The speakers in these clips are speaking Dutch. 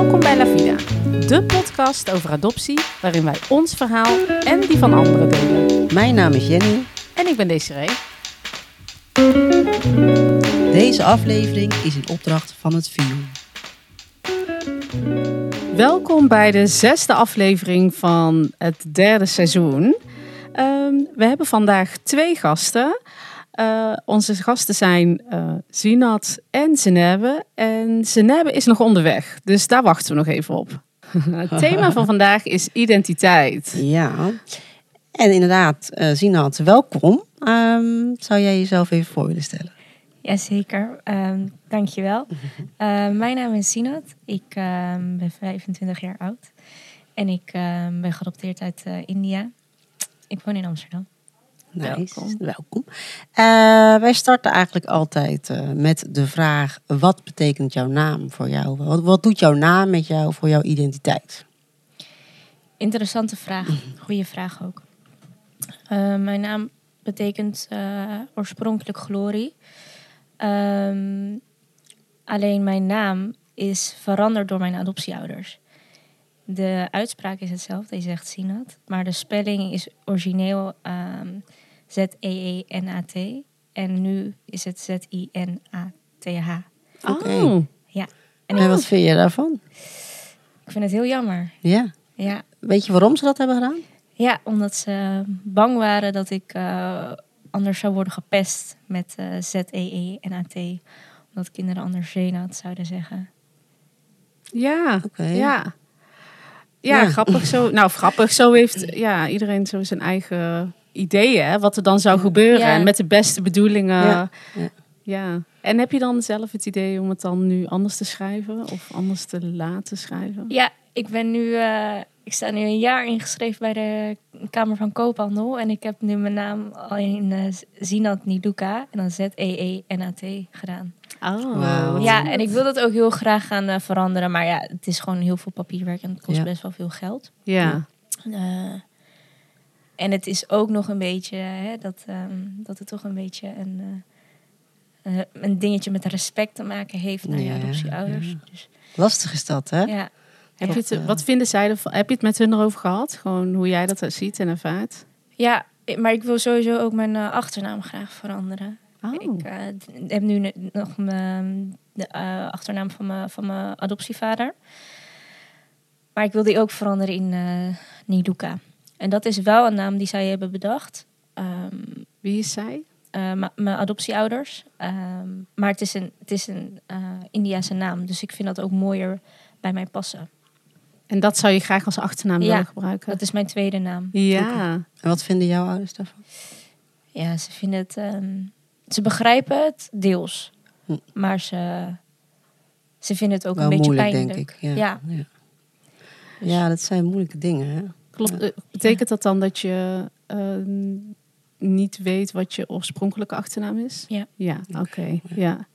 Welkom bij La Vida, de podcast over adoptie waarin wij ons verhaal en die van anderen delen. Mijn naam is Jenny. En ik ben Desiree. Deze aflevering is in opdracht van het VIO. Welkom bij de zesde aflevering van het derde seizoen. Ehm, we hebben vandaag twee gasten. Uh, onze gasten zijn uh, Zinat en Zenebe. En Zenebe is nog onderweg, dus daar wachten we nog even op. Het thema van vandaag is identiteit. Ja, en inderdaad, uh, Zinat, welkom. Um, zou jij jezelf even voor willen stellen? Jazeker, um, dankjewel. Uh, mijn naam is Sinat, ik uh, ben 25 jaar oud en ik ben geadopteerd uit India. Ik woon in Amsterdam. Nice. Welkom. Welkom. Uh, wij starten eigenlijk altijd uh, met de vraag: wat betekent jouw naam voor jou? Wat, wat, doet jouw naam met jou voor jouw identiteit? Interessante vraag. Goede vraag ook. Uh, mijn naam betekent oorspronkelijk glorie. Um, alleen mijn naam is veranderd door mijn adoptieouders. De uitspraak is hetzelfde, je zegt Sinat. Maar de spelling is origineel um, Z-E-E-N-A-T. En nu is het Z-I-N-A-T-H. Oké. Oh. Ja. En, en wat vind je daarvan? Ik vind het heel jammer. Ja? Ja. Weet je waarom ze dat hebben gedaan? Ja, omdat ze bang waren dat ik uh, anders zou worden gepest met uh, Z-E-E-N-A-T. Omdat kinderen anders Zenat zouden zeggen. Ja, okay. ja. Ja, grappig zo. Nou, grappig. Zo heeft ja, iedereen zo zijn eigen ideeën, wat er dan zou gebeuren. En met de beste bedoelingen. Ja. ja. En heb je dan zelf het idee om het dan nu anders te schrijven of anders te laten schrijven? Ja, ik ben nu, uh, ik sta nu een jaar ingeschreven bij de Kamer van Koophandel. En ik heb nu mijn naam al in uh, Zinat Niduka en dan Z-E-E-N-A-T gedaan. Oh, wow. Ja, en ik wil dat ook heel graag gaan uh, veranderen. Maar ja, het is gewoon heel veel papierwerk en het kost ja. best wel veel geld. Ja. En het is ook nog een beetje hè, dat, um, dat het toch een beetje een, uh, een dingetje met respect te maken heeft naar je adoptieouders. Ja. Dus, Lastig is dat, hè? Ja. Heb je het, wat vinden zij ervan? Heb je het met hun erover gehad? Gewoon hoe jij dat ziet en ervaart? Ja, maar ik wil sowieso ook mijn uh, achternaam graag veranderen. Oh. Ik uh, heb nu nog mijn, de uh, achternaam van mijn, van mijn adoptievader. Maar ik wil die ook veranderen in uh, Niduka. En dat is wel een naam die zij hebben bedacht. Um, Wie is zij? Uh, mijn adoptieouders. Um, maar het is een, het is een uh, Indiase naam. Dus ik vind dat ook mooier bij mij passen. En dat zou je graag als achternaam ja, willen gebruiken? dat is mijn tweede naam. Ja. En wat vinden jouw ouders daarvan? Ja, ze vinden het... Um, ze begrijpen het deels. Hm. Maar ze, ze vinden het ook wel een beetje moeilijk, pijnlijk. denk ik. Ja, ja. ja. ja dat zijn moeilijke dingen, hè? Klopt. Betekent dat dan dat je uh, niet weet wat je oorspronkelijke achternaam is? Ja. Ja, oké. Okay. Ja.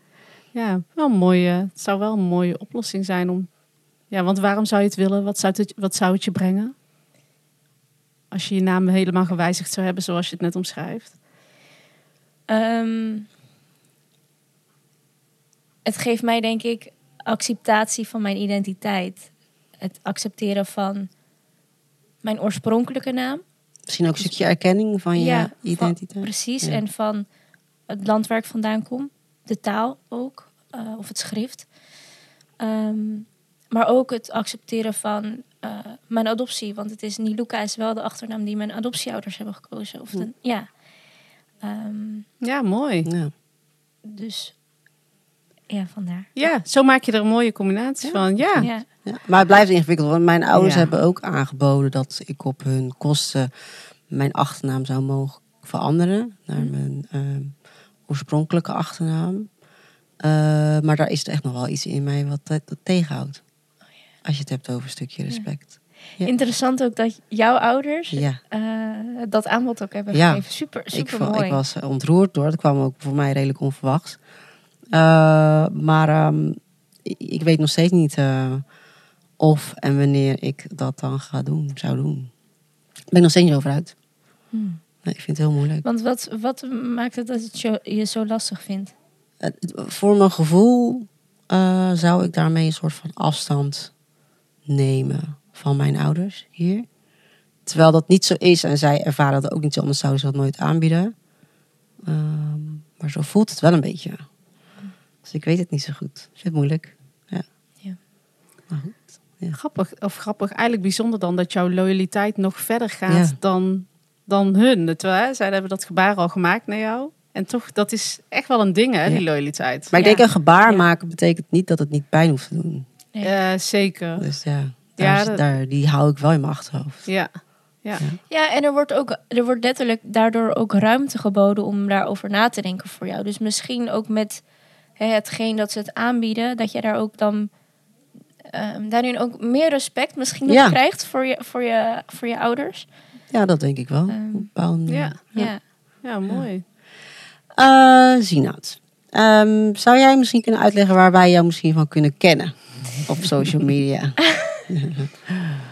ja, wel een mooie. Het zou wel een mooie oplossing zijn om. Ja, want waarom zou je het willen? Wat zou het, wat zou het je brengen? Als je je naam helemaal gewijzigd zou hebben, zoals je het net omschrijft. Um, het geeft mij denk ik acceptatie van mijn identiteit. Het accepteren van mijn oorspronkelijke naam. Misschien ook een stukje erkenning van je ja, identiteit. Van, precies, ja. en van het land waar ik vandaan kom. De taal ook, uh, of het schrift. Um, maar ook het accepteren van uh, mijn adoptie. Want het is Niluka is wel de achternaam die mijn adoptieouders hebben gekozen. Of de, ja. Um, ja, mooi. Ja. Dus ja, vandaar. Ja, zo maak je er een mooie combinatie ja. van. Ja. ja. Ja, maar het blijft ingewikkeld, want mijn ouders ja. hebben ook aangeboden dat ik op hun kosten mijn achternaam zou mogen veranderen naar Mhm. mijn uh, oorspronkelijke achternaam. Uh, maar daar is er echt nog wel iets in mij wat dat, dat tegenhoudt. Oh, ja. Als je het hebt over een stukje respect. Ja. Interessant ook dat jouw ouders ja. uh, dat aanbod ook hebben ja. gegeven. Super, super ik, mooi. Ik was ontroerd door. Dat kwam ook voor mij redelijk onverwachts. Uh, maar um, ik, weet nog steeds niet uh, of en wanneer ik dat dan ga doen, zou doen. Daar ben ik nog steeds niet over uit. Hmm. Nee, ik vind het heel moeilijk. Want wat, wat maakt het dat het je, je zo lastig vindt? Uh, voor mijn gevoel zou ik daarmee een soort van afstand nemen van mijn ouders hier. Terwijl dat niet zo is en zij ervaren dat ook niet zo, anders zouden ze dat nooit aanbieden. Ehm, maar zo voelt het wel een beetje. Dus ik weet het niet zo goed. Ik vind het moeilijk. Ja. Ja. Maar goed. Grappig, of grappig, eigenlijk bijzonder dan dat jouw loyaliteit nog verder gaat Ja. dan, dan hun. Terwijl hè, zij hebben dat gebaar al gemaakt naar jou. En toch, dat is echt wel een ding, hè, die loyaliteit. Maar ik Ja. denk een gebaar Ja. maken betekent niet dat het niet pijn hoeft te doen. Nee. Eh, zeker. Dus ja, daar, Ja, is- dat- daar, die hou ik wel in mijn achterhoofd. Ja. Ja. Ja, en er wordt, ook, er wordt letterlijk daardoor ook ruimte geboden om daarover na te denken voor jou. Dus misschien ook met hetgeen dat ze het aanbieden, dat je daar ook dan ehm, daarin ook meer respect misschien nog Ja. krijgt voor je, voor, je, voor je ouders. Ja, dat denk ik wel. Ehm. Ja. Ja. ja, mooi. Eh, Zinaat, ehm, zou jij misschien kunnen uitleggen waar wij jou misschien van kunnen kennen op social media?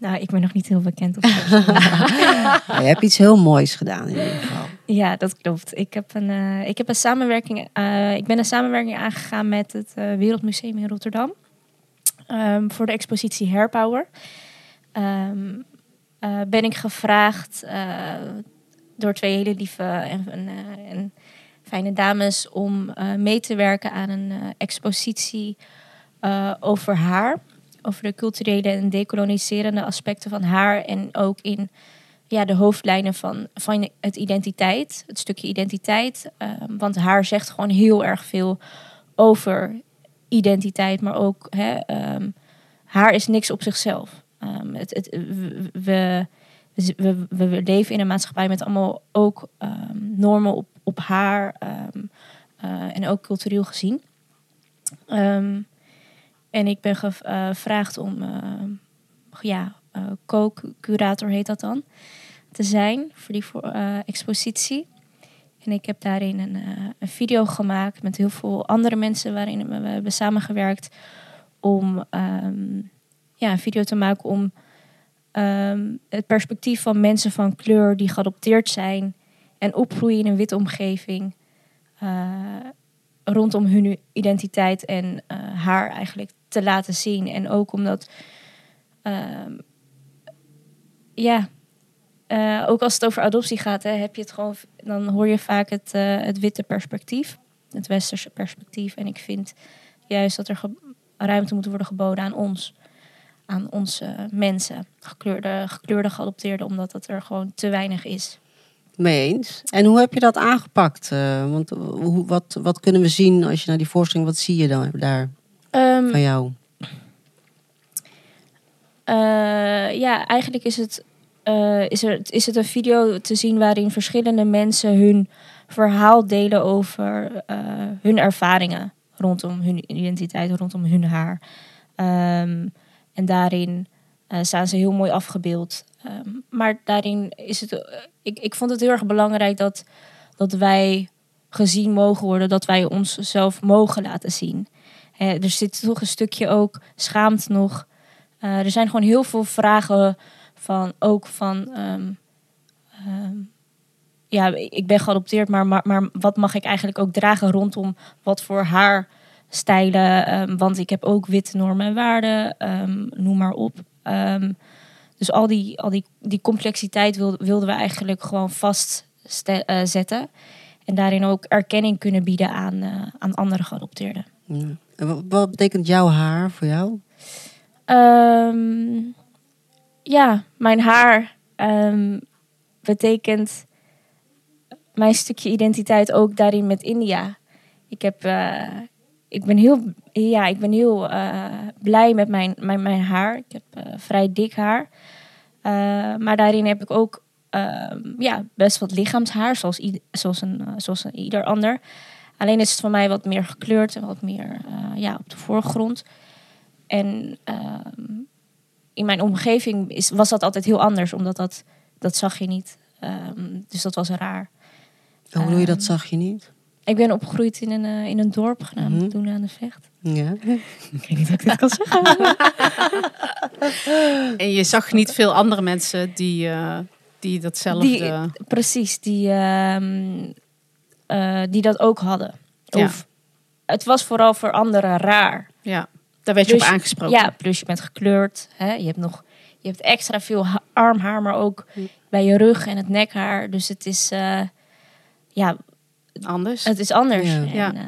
Nou, ik ben nog niet heel bekend op Nou, je hebt iets heel moois gedaan in ieder geval. Ja, dat klopt. Ik heb een, eh, ik heb een samenwerking. eh, ik ben een samenwerking aangegaan met het eh, Wereldmuseum in Rotterdam. Ehm, voor de expositie Hairpower. Ehm, eh, ben ik gevraagd eh, door twee hele lieve en, en, eh, en fijne dames om eh, mee te werken aan een eh, expositie eh, over haar. Over de culturele en dekoloniserende aspecten van haar. En ook in ja, de hoofdlijnen van, van het identiteit, het stukje identiteit. Ehm, want haar zegt gewoon heel erg veel over identiteit, maar ook hè, ehm, haar is niks op zichzelf. Ehm, het, het, we, we, leven in een maatschappij met allemaal ook normen op, op haar eh, en ook cultureel gezien. En ik ben gevraagd om, ehm, ja, eh, co-curator heet dat dan, te zijn voor die voor, eh, expositie. En ik heb daarin een, eh, een video gemaakt met heel veel andere mensen waarin we, hebben samengewerkt om ehm, ja, een video te maken om ehm, het perspectief van mensen van kleur die geadopteerd zijn en opgroeien in een witte omgeving eh, rondom hun identiteit en eh, haar eigenlijk te laten zien. En ook omdat ehm, ja, eh, ook als het over adoptie gaat, hè, heb je het gewoon, dan hoor je vaak het, eh, het witte perspectief, het westerse perspectief. En ik vind juist dat er ruimte moet worden geboden aan ons, aan onze mensen, gekleurde, gekleurde geadopteerden, omdat dat er gewoon te weinig is. Mee eens. En hoe heb je dat aangepakt? Eh, want hoe, wat, wat kunnen we zien als je naar die voorstelling, wat zie je dan daar Ehm, van jou? Eh, ja, eigenlijk is het, eh, is, er, is het een video te zien waarin verschillende mensen hun verhaal delen over eh, hun ervaringen rondom hun identiteit, rondom hun haar. Ehm, en daarin eh, staan ze heel mooi afgebeeld. Ehm, maar daarin is het, eh, ik, ik vond het heel erg belangrijk dat, dat wij gezien mogen worden, dat wij onszelf mogen laten zien. Er zit toch een stukje ook schaamte nog. Eh, er zijn gewoon heel veel vragen van ook van ehm, ehm, ja, ik ben geadopteerd, maar, maar, maar wat mag ik eigenlijk ook dragen rondom wat voor haarstijlen? ehm, want ik heb ook witte normen en waarden, noem maar op. Ehm, dus al die, al die, die complexiteit wilden, wilden we eigenlijk gewoon vastzetten. en daarin ook erkenning kunnen bieden aan, eh, aan andere geadopteerden. Ja. En wat, wat betekent jouw haar voor jou? Ehm, ja, mijn haar ehm, betekent mijn stukje identiteit ook daarin met India. Ik, heb, eh, ik ben heel, ja, ik ben heel eh, blij met mijn, mijn, mijn haar. Ik heb eh, vrij dik haar. Eh, maar daarin heb ik ook ehm, ja, best wat lichaamshaar, zoals, ied- zoals, een, zoals een ieder ander. Alleen is het voor mij wat meer gekleurd en wat meer ja, op de voorgrond. En ehm, in mijn omgeving is, was dat altijd heel anders, omdat dat, dat zag je niet. Ehm, dus dat was raar. En hoe doe je dat, zag je niet? Ik ben opgegroeid in een, eh, in een dorp genaamd Mhm. Doen aan de Vecht. Ja. Ik weet niet of ik dit kan zeggen. En je zag niet veel andere mensen die, eh, die datzelfde... Die, precies, die, ehm, eh, die dat ook hadden. Ja. Of het was vooral voor anderen raar. ja. Daar werd je Plus- op aangesproken. Ja, plus je bent gekleurd. Hè? Je hebt nog je hebt extra veel ha- armhaar, maar ook bij je rug en het nekhaar. Dus het is, eh, ja, Anders. het is anders. Ja. En, Ja. eh,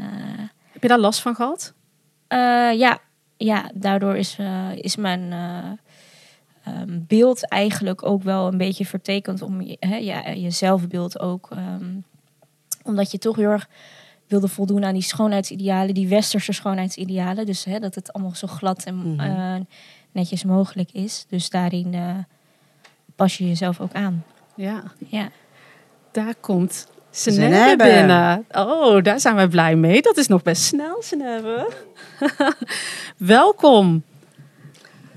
Heb je daar last van gehad? Eh, ja, ja, daardoor is, eh, is mijn eh, ehm, beeld eigenlijk ook wel een beetje vertekend om je, hè, ja, je zelfbeeld ook. ehm, omdat je toch heel erg wilde voldoen aan die schoonheidsidealen, die westerse schoonheidsidealen. Dus hè, dat het allemaal zo glad en Mhm. netjes mogelijk is. Dus daarin eh, pas je jezelf ook aan. Ja. Ja. Daar komt Zenebe binnen. Oh, daar zijn we blij mee. Dat is nog best snel, Zenebe. Welkom.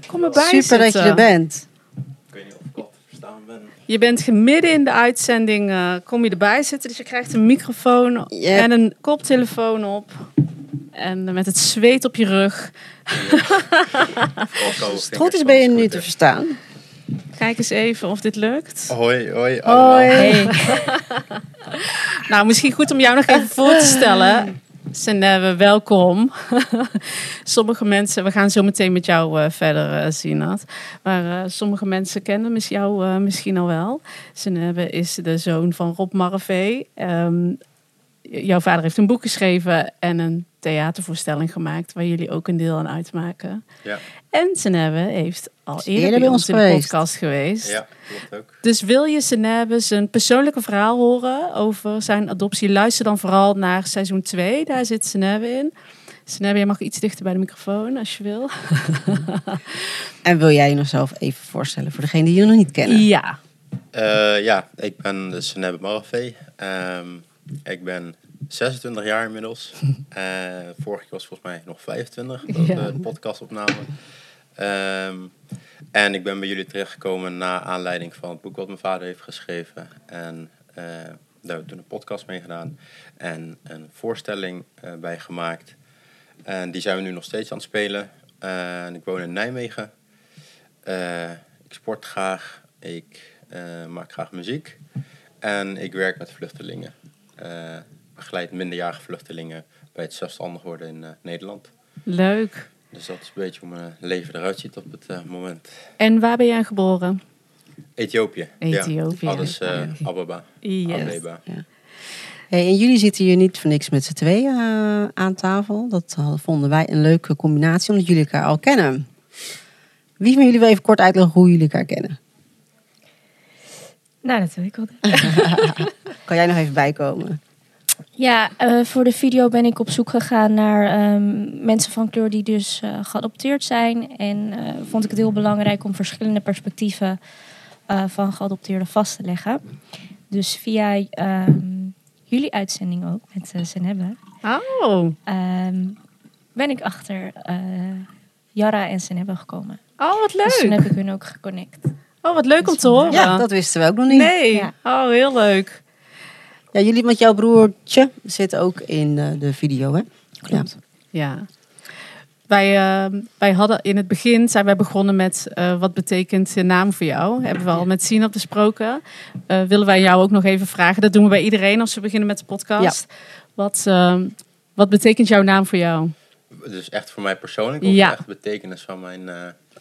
Kom erbij Super dat je zitten. er bent. Ik weet niet of ik verstaan ben. Je bent midden in de uitzending, eh, kom je erbij zitten. Dus je krijgt een microfoon en een koptelefoon op. En met het zweet op je rug. Als het goed is ben je nu te verstaan. Kijk eens even of dit lukt. Hoi, hoi allemaal. Hoi. Hey. Nou, misschien goed om jou nog even voor te stellen. Senebe, welkom. sommige mensen, we gaan zo meteen met jou eh, verder eh, zien, Nat. Maar eh, sommige mensen kennen mis jou eh, misschien al wel. Senebe is de zoon van Rob Marvee. Ehm, jouw vader heeft een boek geschreven en een theatervoorstelling gemaakt, waar jullie ook een deel aan uitmaken. Ja, En Senebe heeft al eerder, bij ons in de geweest. podcast geweest. ja, klopt ook. Dus wil je Senebe zijn persoonlijke verhaal horen over zijn adoptie? Luister dan vooral naar seizoen 2. Daar zit Senebe in. Senebe, je mag iets dichter bij de microfoon als je wil. En wil jij je nog zelf even voorstellen voor degene die je nog niet kennen? Ja. Eh, ja, ik ben de Senebe Marafee. Ehm ik ben 26 jaar inmiddels. Eh vorige keer was volgens mij nog 25, dat Ja. de podcast opnamen. Ehm, en ik ben bij jullie terechtgekomen na aanleiding van het boek wat mijn vader heeft geschreven. En eh, daar hebben we toen een podcast mee gedaan. En een voorstelling eh, bij gemaakt. En die zijn we nu nog steeds aan het spelen. En ik woon in Nijmegen. Ik sport graag. Ik maak graag muziek. En ik werk met vluchtelingen. Eh begeleid minderjarige vluchtelingen bij het zelfstandig worden in eh, Nederland. Leuk. Dus dat is een beetje hoe mijn leven eruit ziet op het eh, moment. En waar ben jij geboren? Ethiopië. Ethiopië. Ja, Addis eh, Ababa. Yes. Abeba. Hey, en jullie zitten hier niet voor niks met z'n tweeën aan tafel. Dat vonden wij een leuke combinatie, omdat jullie elkaar al kennen. Wie van jullie wil even kort uitleggen hoe jullie elkaar kennen? Nou, dat wil ik wel. Kan jij nog even bijkomen? Ja, eh, voor de video ben ik op zoek gegaan naar ehm, mensen van kleur die dus eh, geadopteerd zijn. En eh, vond ik het heel belangrijk om verschillende perspectieven eh, van geadopteerden vast te leggen. Dus via ehm, jullie uitzending ook met uh, Oh. ehm, ben ik achter eh Jara en Zenebbe gekomen. Oh, wat Dus toen leuk. heb ik hun ook geconnect. Oh, wat leuk om te horen. Ja, dat wisten we ook nog niet. Nee. Ja. Oh, heel leuk. Ja, jullie met jouw broertje zit ook in eh, de video, hè? Klopt. Ja. Wij, eh, wij hadden in het begin zijn wij begonnen met eh, wat betekent je naam voor jou? Hebben we al met Sinat besproken. Eh, willen wij jou ook nog even vragen? Dat doen we bij iedereen als we beginnen met de podcast. Wat, eh, wat betekent jouw naam voor jou? Dus echt voor mij persoonlijk of Ja. echt de betekenis van mijn... eh,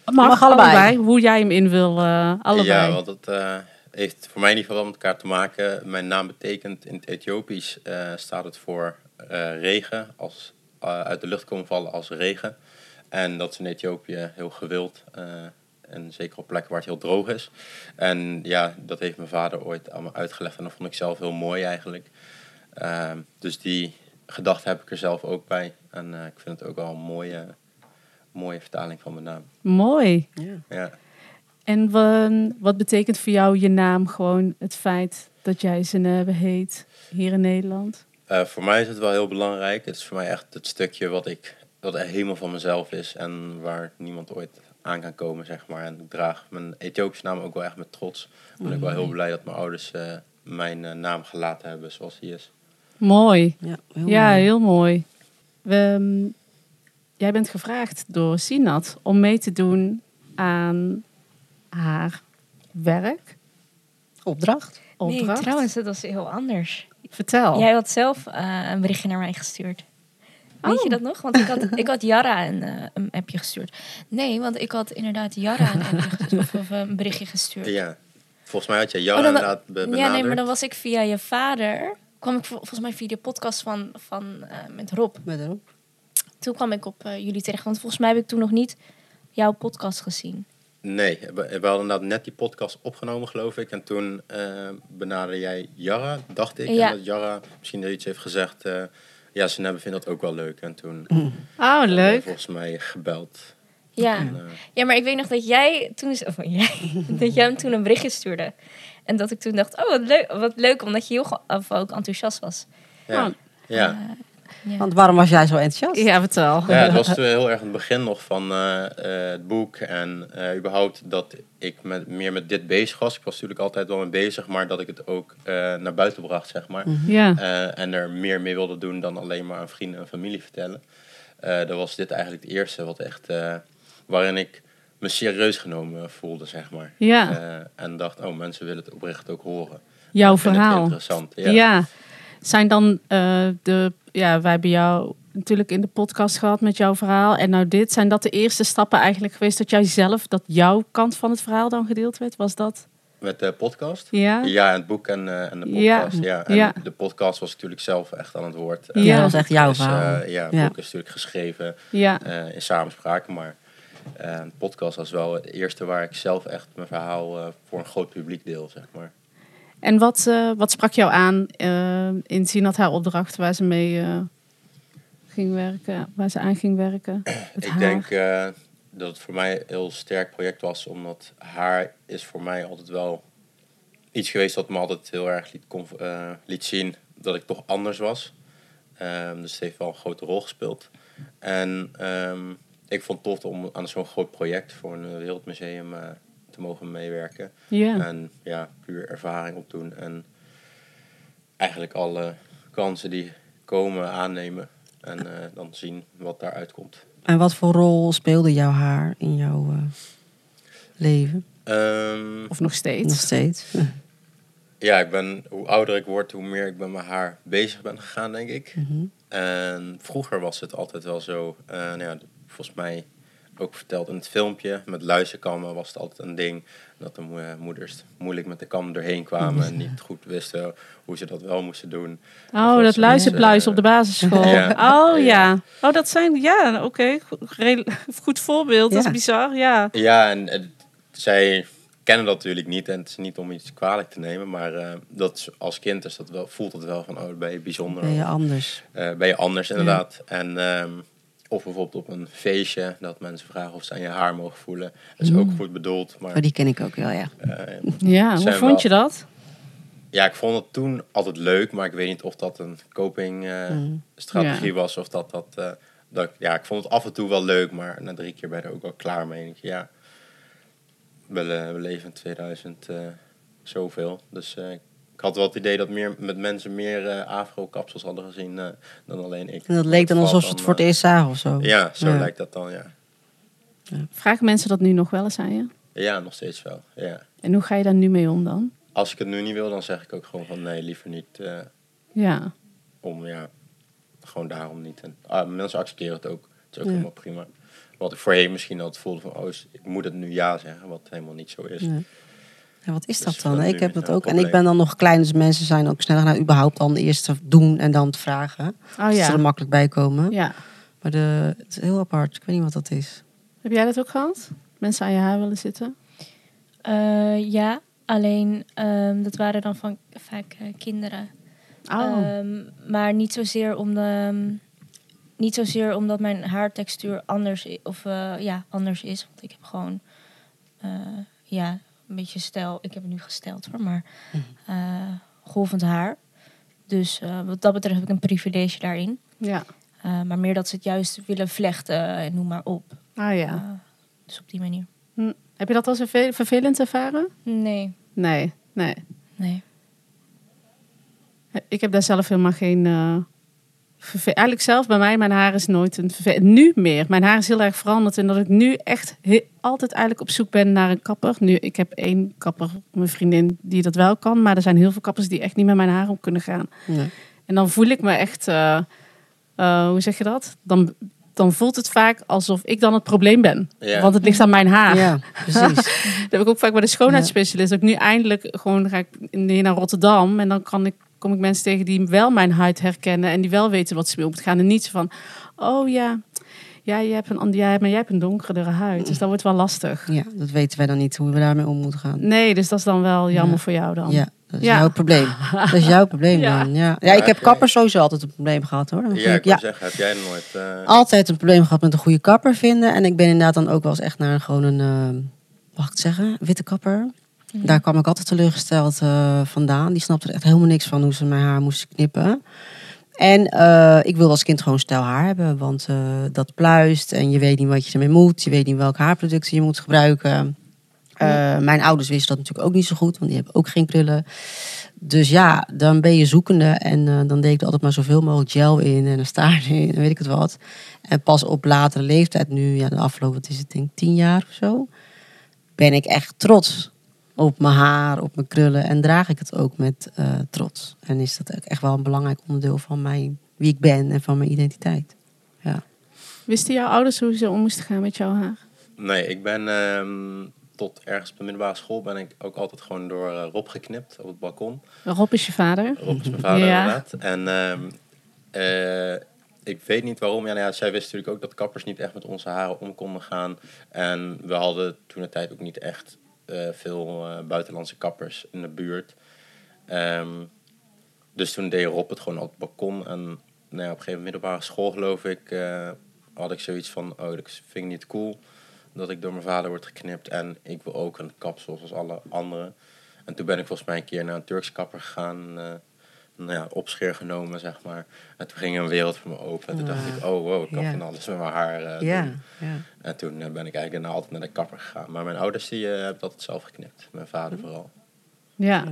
Mag, allebei. Hoe jij hem in wil, eh, allebei. Ja, want eh, heeft voor mij in ieder geval wel met elkaar te maken. Mijn naam betekent in het Ethiopisch eh, staat het voor eh, regen, als eh, uit de lucht komen vallen als regen. En dat is in Ethiopië heel gewild. eh, en zeker op plekken waar het heel droog is. En ja, dat heeft mijn vader ooit me uitgelegd. En dat vond ik zelf heel mooi eigenlijk. Ehm, dus die gedachte heb ik er zelf ook bij. En eh, ik vind het ook wel een mooie, mooie vertaling van mijn naam. Mooi. Ja. En wa- wat betekent voor jou je naam gewoon het feit dat jij Zenebe heet hier in Nederland? Eh, voor mij is het wel heel belangrijk. Het is voor mij echt het stukje wat ik wat helemaal van mezelf is en waar niemand ooit aan kan komen, zeg maar. En ik draag mijn Ethiopische naam ook wel echt met trots. Ik ben ook wel heel blij dat mijn ouders eh, mijn eh, naam gelaten hebben zoals die is. Mooi. Ja, heel Ja, mooi. heel mooi. We, mm, jij bent gevraagd door Sinat om mee te doen aan haar werk, Opdracht. opdracht. Nee, trouwens, dat was heel anders. Vertel. Jij had zelf eh, een berichtje naar mij gestuurd. Weet je Oh. dat nog? Want ik had, ik had Jara een, eh, een appje gestuurd. Nee, want ik had inderdaad Jara een appje gestuurd. Of, of een berichtje gestuurd. Ja. Volgens mij had je Jan Oh, dan- inderdaad be- benaderd. Ja, nee, maar dan was ik via je vader. kwam ik vol- volgens mij via de podcast van, van eh, met Rob. Met erop. Toen kwam ik op eh, jullie terecht. Want volgens mij heb ik toen nog niet jouw podcast gezien. Nee, we, we hadden inderdaad net die podcast opgenomen, geloof ik. En toen eh benaderde jij Jara, dacht ik. Ja. En dat Jara misschien er iets heeft gezegd. eh, ja, ze hebben vindt dat ook wel leuk. En toen Oh, hebben we leuk. volgens mij gebeld. Ja. En, eh, ja, maar ik weet nog dat jij toen, of jij, dat jij hem toen een berichtje stuurde. En dat ik toen dacht, oh wat leuk, wat leuk omdat je heel of ook enthousiast was. ja. Oh. ja. Ja. Want waarom was jij zo enthousiast? Ja, vertel. Ja, het was toen heel erg het begin nog van eh, eh, het boek. En eh, überhaupt dat ik met, meer met dit bezig was. Ik was natuurlijk altijd wel mee bezig, maar dat ik het ook eh, naar buiten bracht, zeg maar. Ja. Eh, en er meer mee wilde doen dan alleen maar aan vrienden en familie vertellen. Eh dan was dit eigenlijk het eerste wat echt, eh, waarin ik me serieus genomen voelde, zeg maar. Ja. Eh, en dacht, oh, mensen willen het oprecht ook horen. Jouw verhaal. interessant, Ja. ja. Zijn dan eh, de... Ja, wij hebben jou natuurlijk in de podcast gehad met jouw verhaal. En nou dit. Zijn dat de eerste stappen eigenlijk geweest dat jij zelf... Dat jouw kant van het verhaal dan gedeeld werd? Was dat? Met de podcast. Ja? Ja, en het boek en, eh, en de Ja. podcast. Ja. En Ja. de podcast was natuurlijk zelf echt aan het woord. Ja. Ja, dat was echt jouw Dus, verhaal. eh, ja, het Ja. boek is natuurlijk geschreven Ja. eh, in samenspraak, maar de podcast was wel het eerste waar ik zelf echt mijn verhaal eh, voor een groot publiek deel, zeg maar. En wat, eh, wat sprak jou aan eh, in Sinat haar opdracht waar ze mee eh, ging werken, waar ze aan ging werken? Ik haar. denk dat het voor mij een heel sterk project was, omdat haar is voor mij altijd wel iets geweest dat me altijd heel erg liet, liet zien dat ik toch anders was. Ehm, dus het heeft wel een grote rol gespeeld. En ehm, ik vond het tof om aan zo'n groot project voor een wereldmuseum te mogen meewerken. En ja, puur ervaring opdoen en eigenlijk alle kansen die komen aannemen. En eh, dan zien wat daaruit komt. En wat voor rol speelde jouw haar in jouw eh, leven? Ehm, Of nog steeds? Nog steeds. ja, ik ben, hoe ouder ik word, hoe meer ik met mijn haar bezig ben gegaan, denk ik. Mhm. En vroeger was het altijd wel zo, eh, nou ja, volgens mij ook verteld in het filmpje, met luisterkammen was het altijd een ding. Dat de mo- moeders moeilijk met de kam doorheen kwamen en niet goed wisten hoe ze dat wel moesten doen. Oh, dat mensen, op de basisschool. Ja. Oh ja. Oh, dat zijn, ja, oké. Goed, voorbeeld. Dat is Ja. bizar, ja. Ja, en eh, zij kennen dat natuurlijk niet. En het is niet om iets kwalijk te nemen. Maar eh, dat is- als kind is dat wel, voelt het wel van, oh, ben je bijzonder. Ben je of, anders? eh, ben je anders inderdaad. En, ehm, of bijvoorbeeld op een feestje, dat mensen vragen of ze aan je haar mogen voelen. Dat is ook goed bedoeld. Maar Oh, die ken ik ook wel, ja. eh, Ja, hoe vond je dat? ja, ik vond het toen altijd leuk. Maar ik weet niet of dat een coping-strategie Ja. was. Of dat dat... eh, dat ik- ja, ik vond het af en toe wel leuk. Maar na drie keer ben je er ook wel klaar mee. Ik, ja, we, we leven in 2000 eh, zoveel. Dus eh, ik had wel het idee dat meer, met mensen meer eh afro-kapsels hadden gezien eh, dan alleen ik. En dat leek dan alsof ze het voor het eh, eerst zagen of zo. Ja, zo Ja. lijkt dat dan, ja. Vragen mensen dat nu nog wel eens aan je? Ja, nog steeds wel, ja. En hoe ga je daar nu mee om dan? Als ik het nu niet wil, dan zeg ik ook gewoon van nee, liever niet. eh, Ja. om, ja, gewoon daarom niet. En, ah, mensen accepteren het ook. Het is ook Ja. helemaal prima. Wat ik voorheen misschien altijd voelde van, oh, ik moet het nu ja zeggen, wat helemaal niet zo is. Ja. Ja, wat is Dus dat dan? Ik heb dat ook. En ik ben dan nog klein, dus mensen zijn ook sneller naar überhaupt dan eerst te doen en dan te vragen. Oh Dat ze er ja. makkelijk bij komen. Ja. Maar de, het is heel apart. Ik weet niet wat dat is. Heb jij dat ook gehad? Mensen aan je haar willen zitten? Eh, ja, alleen ehm, dat waren dan van, vaak eh, kinderen. Oh. Ehm, maar niet zozeer, om de, niet zozeer omdat mijn haartextuur anders, of, eh, ja, anders is. Want ik heb gewoon eh, ja, een beetje stijl. Ik heb het nu gesteld hoor, maar eh, golvend haar. Dus eh, wat dat betreft heb ik een privilege daarin. ja. Eh, maar meer dat ze het juist willen vlechten en noem maar op. Ah ja. Dus op die manier. Hm. Heb je dat als verve- vervelend ervaren? Nee, Nee, nee. nee. Ik heb daar zelf helemaal geen... Eigenlijk zelf bij mij, mijn haar is nooit een vervelend... Nu meer. Mijn haar is heel erg veranderd. En dat ik nu echt altijd eigenlijk op zoek ben naar een kapper. Nu, ik heb één kapper, mijn vriendin, die dat wel kan. Maar er zijn heel veel kappers die echt niet met mijn haar om kunnen gaan. Nee. En dan voel ik me echt... eh, eh, hoe zeg je dat? Dan, dan voelt het vaak alsof ik dan het probleem ben. Ja. Want het ligt aan mijn haar. Ja, precies. Dat heb ik ook vaak bij de schoonheidsspecialist. Dat ik nu eindelijk gewoon ga ik naar Rotterdam. En dan kan ik, kom ik mensen tegen die wel mijn huid herkennen. En die wel weten wat ze mee om te gaan. En niet zo van, oh ja, ja, jij hebt een, ja, maar jij hebt een donkerdere huid. Dus dat wordt wel lastig. ja, dat weten wij dan niet hoe we daarmee om moeten gaan. Nee, dus dat is dan wel jammer Ja. voor jou dan. Ja, dat is Ja. jouw probleem. Dat is jouw probleem Ja. dan. Ja, ja ik heb kappers sowieso altijd een probleem gehad hoor. Dan Ja, ik ik- wil ja, zeggen, heb jij nooit... eh, altijd een probleem gehad met een goede kapper vinden. En ik ben inderdaad dan ook wel eens echt naar een, gewoon een, mag ik het zeggen, witte kapper. Daar kwam ik altijd teleurgesteld eh, vandaan. Die snapte er echt helemaal niks van hoe ze mijn haar moesten knippen. En eh, ik wilde als kind gewoon stijl haar hebben. Want eh, dat pluist en je weet niet wat je ermee moet. Je weet niet welke haarproducten je moet gebruiken. Mijn ouders wisten dat natuurlijk ook niet zo goed. Want die hebben ook geen krullen. Dus ja, dan ben je zoekende. En dan deed ik er altijd maar zoveel mogelijk gel in. En een staart in. En weet ik het wat. En pas op latere leeftijd nu. Ja, de afgelopen, wat is het denk ik, tien jaar of zo. Ben ik echt trots op mijn haar, op mijn krullen. En draag ik het ook met eh, trots. En is dat ook echt wel een belangrijk onderdeel van mijn, wie ik ben en van mijn identiteit. Ja. Wisten jouw ouders hoe ze om moesten gaan met jouw haar? Nee, ik ben ehm, tot ergens op de middelbare school ben ik ook altijd gewoon door eh, Rob geknipt op het balkon. Rob is je vader. Rob is mijn vader Ja. inderdaad. En ehm, eh, ik weet niet waarom. Ja, nou ja, zij wist natuurlijk ook dat kappers niet echt met onze haren om konden gaan. En we hadden toen de tijd ook niet echt veel eh, buitenlandse kappers in de buurt. Ehm, dus toen deed Rob het gewoon op het balkon. En nou op een gegeven moment middelbare school geloof ik, eh, had ik zoiets van, oh, dat vind ik niet cool. Dat ik door mijn vader word geknipt. En ik wil ook een kapsel zoals alle anderen. En toen ben ik volgens mij een keer naar een Turks kapper gegaan. eh nou ja, opscheer genomen, zeg maar. En toen ging een wereld voor me open. En toen dacht ik, oh wow, ik kan van alles met mijn haar eh, doen. ja. En toen eh, ben ik eigenlijk daarna altijd naar de kapper gegaan. Maar mijn ouders die, eh, hebben dat zelf geknipt. Mijn vader vooral. Ja.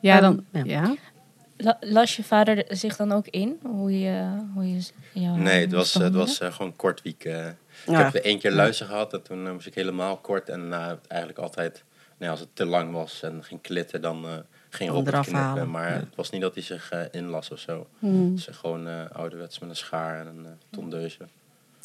Ja, dan... Ja. Ja. La- las je vader zich dan ook in? Hoe je, hoe je Nee, het was, het was gewoon kort week. eh. Ik heb er één keer luister gehad en toen moest ik helemaal kort. En uh, eigenlijk altijd, nou, als het te lang was en ging klitten, dan uh, ging het eraf knippen. halen, Maar ja. het was niet dat hij zich uh, inlas of zo. Hmm. Dus gewoon uh, ouderwets met een schaar en een uh, tondeuze.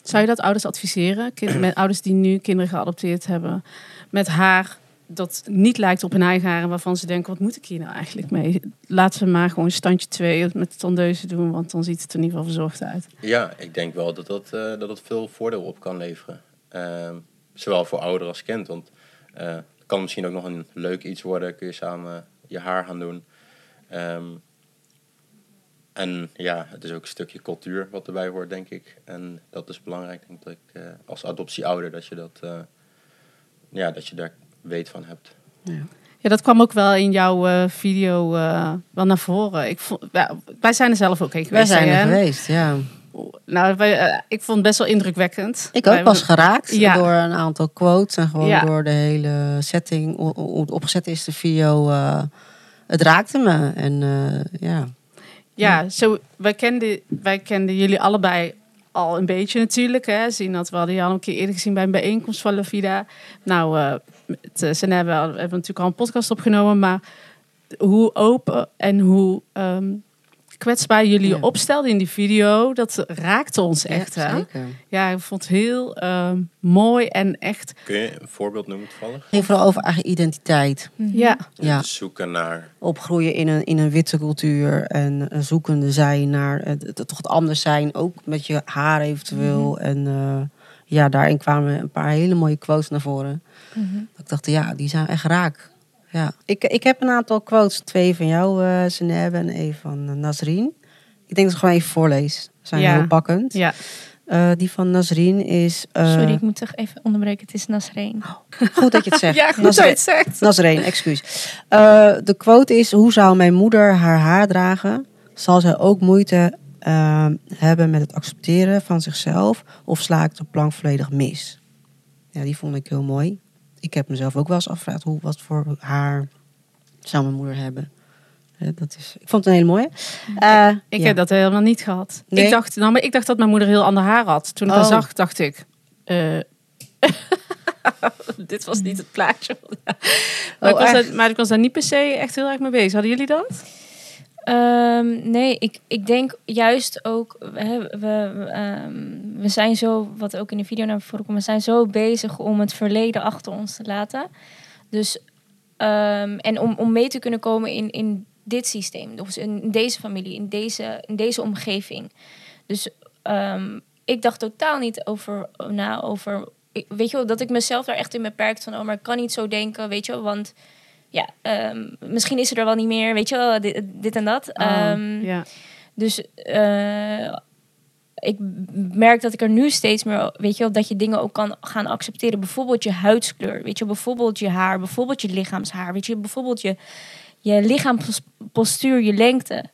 Zou je dat ouders adviseren? Kind, met ouders die nu kinderen geadopteerd hebben. Met haar dat niet lijkt op hun eigen haar. En waarvan ze denken, wat moet ik hier nou eigenlijk mee? Laten we maar gewoon standje 2 met de tondeuze doen. Want dan ziet het er in ieder geval verzorgd uit. Ja, ik denk wel dat dat, uh, dat het veel voordeel op kan leveren. Uh, zowel voor ouder als kind. Want uh, het kan misschien ook nog een leuk iets worden. Kun je samen je haar gaan doen. Um, en ja, het is ook een stukje cultuur wat erbij hoort, denk ik. En dat is belangrijk, denk ik, uh, als adoptieouder, dat je dat, uh, ja, dat je daar weet van hebt. Ja. Ja, dat kwam ook wel in jouw uh, video uh, wel naar voren. Ik vond, ja, wij zijn er zelf ook heen geweest. Wij zijn er geweest, ja. Nou, wij, uh, ik vond het best wel indrukwekkend. Ik ook wij, was geraakt ja. door een aantal quotes en gewoon Ja. door de hele setting. Hoe het opgezet is, de video. eh, het raakte me. En eh, ja. Ja, zo, wij, kenden, wij kenden jullie allebei al een beetje natuurlijk. Hè. Zien dat we hadden je al een keer eerder gezien bij een bijeenkomst van La Vida. Nou, uh, met Sen hebben we, hebben natuurlijk al een podcast opgenomen. Maar hoe open en hoe um, kwetsbaar jullie Ja. opstelden in die video, dat raakte ons echt. ja, hè? zeker. Ja, ik vond het heel um, mooi en echt. Kun je een voorbeeld noemen toevallig? ging vooral over eigen identiteit. Ja, Ja. Dus zoeken naar... Opgroeien in een, in een witte cultuur en eh, zoekende zijn naar het, het, toch het anders zijn. Ook met je haar eventueel. En eh, ja, daarin kwamen een paar hele mooie quotes naar voren. Dat ik dacht, ja, die zijn echt raak. Ja. Ik, ik heb een aantal quotes. Twee van jou, uh, Zeneb, en één van uh, Nasrin. Ik denk dat ik gewoon even voorlees. Ze zijn Ja. heel pakkend. ja. Uh, die van Nasrin is... uh, Sorry, ik moet toch even onderbreken. Het is Nasreen. Goed dat je het zegt. ja goed Nasrin- dat je het zegt. Nasreen, excuus. Uh, de quote is: Hoe zou mijn moeder haar haar dragen? Zal zij ook moeite uh, hebben met het accepteren van zichzelf? Of sla ik de plank volledig mis? Ja, die vond ik heel mooi. Ik heb mezelf ook wel eens afgevraagd: hoe, wat voor haar zou mijn moeder hebben? Dat is, ik vond het een hele mooie. Uh, Ik ja. heb dat helemaal niet gehad. Nee? Ik, dacht, nou, maar ik dacht dat mijn moeder heel ander haar had. Toen ik haar Oh. zag, dacht ik... eh, dit was niet het plaatje. maar, Oh, ik was daar, maar ik was daar niet per se echt heel erg mee bezig. Hadden jullie dat? Ehm, nee, ik, ik denk juist ook, hè, we, ehm, we zijn zo, wat ook in de video naar voren komt, we zijn zo bezig om het verleden achter ons te laten. Dus, ehm, en om, om mee te kunnen komen in, in dit systeem, dus in deze familie, in deze, in deze omgeving. Dus ik dacht totaal niet over, na over, weet je wel, dat ik mezelf daar echt in beperkt van, oh, maar ik kan niet zo denken, weet je wel, want ja, ehm, misschien is ze er wel niet meer, weet je wel, dit, dit en dat. Oh, Ehm, ja. dus eh, ik merk dat ik er nu steeds meer, weet je wel, dat je dingen ook kan gaan accepteren. Bijvoorbeeld je huidskleur, weet je, bijvoorbeeld je haar, bijvoorbeeld je lichaamshaar, weet je, bijvoorbeeld je, je lichaamspostuur, je lengte.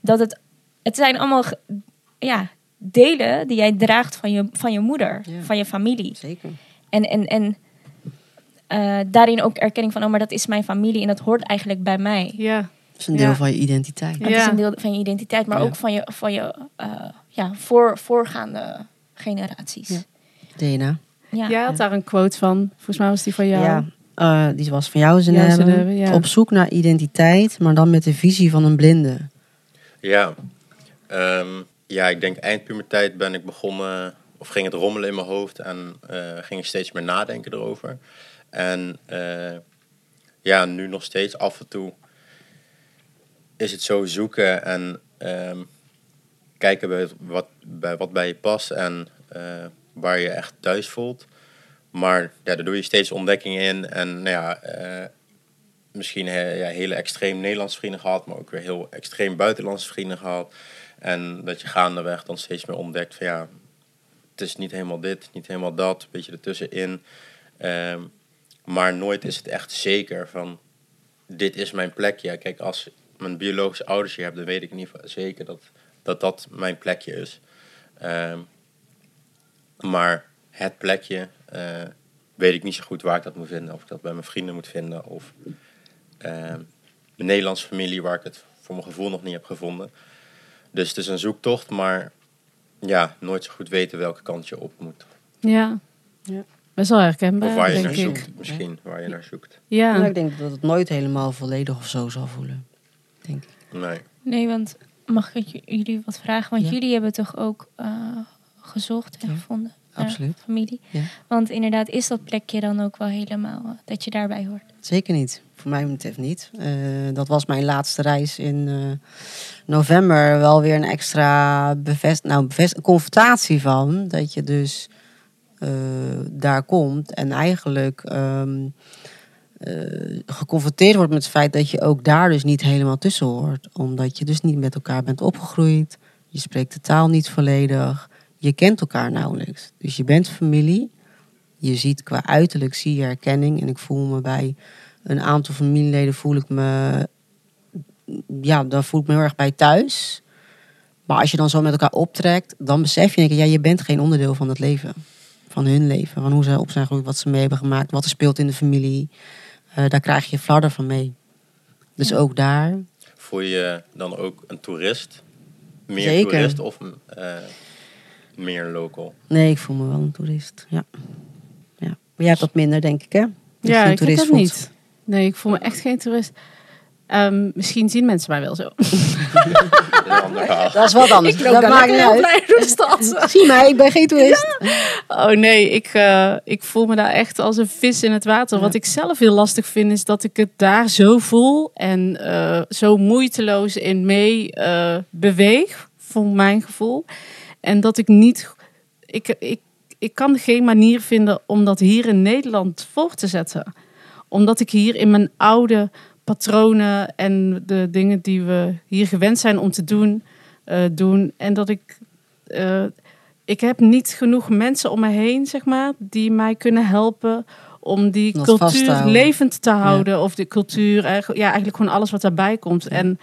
Dat het, het zijn allemaal, ja, delen die jij draagt van je, van je moeder, Ja. van je familie. Zeker. En, en, en eh, daarin ook erkenning van, oh, maar dat is mijn familie en dat hoort eigenlijk bij mij. Ja. Dat is een deel Ja. van je identiteit. Het Ja. is een deel van je identiteit, maar Ja. ook van je, van je eh, ja, voor, voorgaande generaties. Ja. Ja. DNA. Jij had daar een quote van. Volgens mij was die van jou. Ja, eh, die was van jou. Zenebe, ja. Op zoek naar identiteit, maar dan met de visie van een blinde. Ja. Ehm, ja, ik denk eind puberteit ben ik begonnen, of ging het rommelen in mijn hoofd en eh, ging ik steeds meer nadenken erover. En eh, ja, nu nog steeds af en toe is het zo zoeken en ehm, kijken bij wat, bij wat bij je past en eh, waar je echt thuis voelt. Maar ja, daar doe je steeds ontdekkingen in. En nou ja, eh, misschien ja, hele extreem Nederlandse vrienden gehad, maar ook weer heel extreem buitenlandse vrienden gehad. En dat je gaandeweg dan steeds meer ontdekt van ja, het is niet helemaal dit, niet helemaal dat, een beetje ertussenin. Ehm, maar nooit is het echt zeker van dit is mijn plekje. Ja, Kijk, als mijn biologische ouders hier heb, dan weet ik in ieder geval zeker dat dat, dat mijn plekje is. Ehm, maar het plekje eh, weet ik niet zo goed waar ik dat moet vinden. Of ik dat bij mijn vrienden moet vinden. Of ehm, mijn Nederlandse familie waar ik het voor mijn gevoel nog niet heb gevonden. Dus het is een zoektocht, maar ja, nooit zo goed weten welke kant je op moet. Ja. Ja. Best wel herkenbaar, Of waar je denk naar ik. zoekt, misschien. Waar je naar zoekt. Ja. Maar ik denk dat het nooit helemaal volledig of zo zal voelen. Denk ik. Nee. Nee, want mag ik jullie wat vragen? Want Ja. jullie hebben toch ook eh, gezocht en Ja, gevonden absoluut. familie? Ja. Want inderdaad, is dat plekje dan ook wel helemaal eh, dat je daarbij hoort? Zeker niet. Voor mij betreft niet. Eh, dat was mijn laatste reis in eh, november. Wel weer een extra bevest, nou, bevest, confrontatie van. Dat je dus daar komt en eigenlijk eh, geconfronteerd wordt met het feit dat je ook daar dus niet helemaal tussen hoort. Omdat je dus niet met elkaar bent opgegroeid. Je spreekt de taal niet volledig. Je kent elkaar nauwelijks. Dus je bent familie. Je ziet qua uiterlijk zie je herkenning. En ik voel me bij een aantal familieleden voel ik me. Ja, daar voel ik me heel erg bij thuis. Maar als je dan zo met elkaar optrekt, dan besef je, denk ik, ja, je bent geen onderdeel van het leven. Van hun leven. Van hoe ze op zijn gegroeid, wat ze mee hebben gemaakt, wat er speelt in de familie. Eh, daar krijg je flarden van mee. Dus Ja. ook daar. Voel je je dan ook een toerist? Meer Zeker. toerist of eh, meer local? Nee, ik voel me wel een toerist. Ja. ja. Maar jij hebt dat minder, denk ik, hè? Dat je Ja, ik toerist dat voelt. niet. Nee, ik voel me echt geen toerist. Ehm, misschien zien mensen mij wel zo. Dat is wat anders. dat maakt niet uit. Zie mij, ik ben geen toerist. Oh nee, ik, eh, ik voel me daar echt als een vis in het water. Ja. Wat ik zelf heel lastig vind, is dat ik het daar zo voel en eh, zo moeiteloos in mee eh, beweeg, voor mijn gevoel. En dat ik niet. Ik, ik, ik kan geen manier vinden om dat hier in Nederland voor te zetten. Omdat ik hier in mijn oude patronen en de dingen die we hier gewend zijn om te doen, eh, doen. En dat ik. eh, ik heb niet genoeg mensen om me heen, zeg maar, die mij kunnen helpen om die Dat vast te cultuur levend te houden. Of de cultuur, eigenlijk- ja, eigenlijk gewoon alles wat daarbij komt. En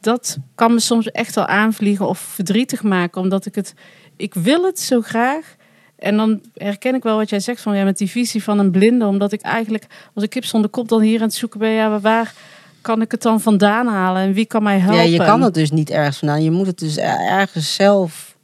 dat kan me soms echt wel aanvliegen of verdrietig maken, omdat ik het, ik wil het zo graag. En dan herken ik wel wat jij zegt van ja, met die visie van een blinde, omdat ik eigenlijk als ik kip zonder kop dan hier aan het zoeken ben, ja, waar kan ik het dan vandaan halen en wie kan mij helpen? Ja, je kan het dus niet ergens vandaan. Je moet het dus ergens zelf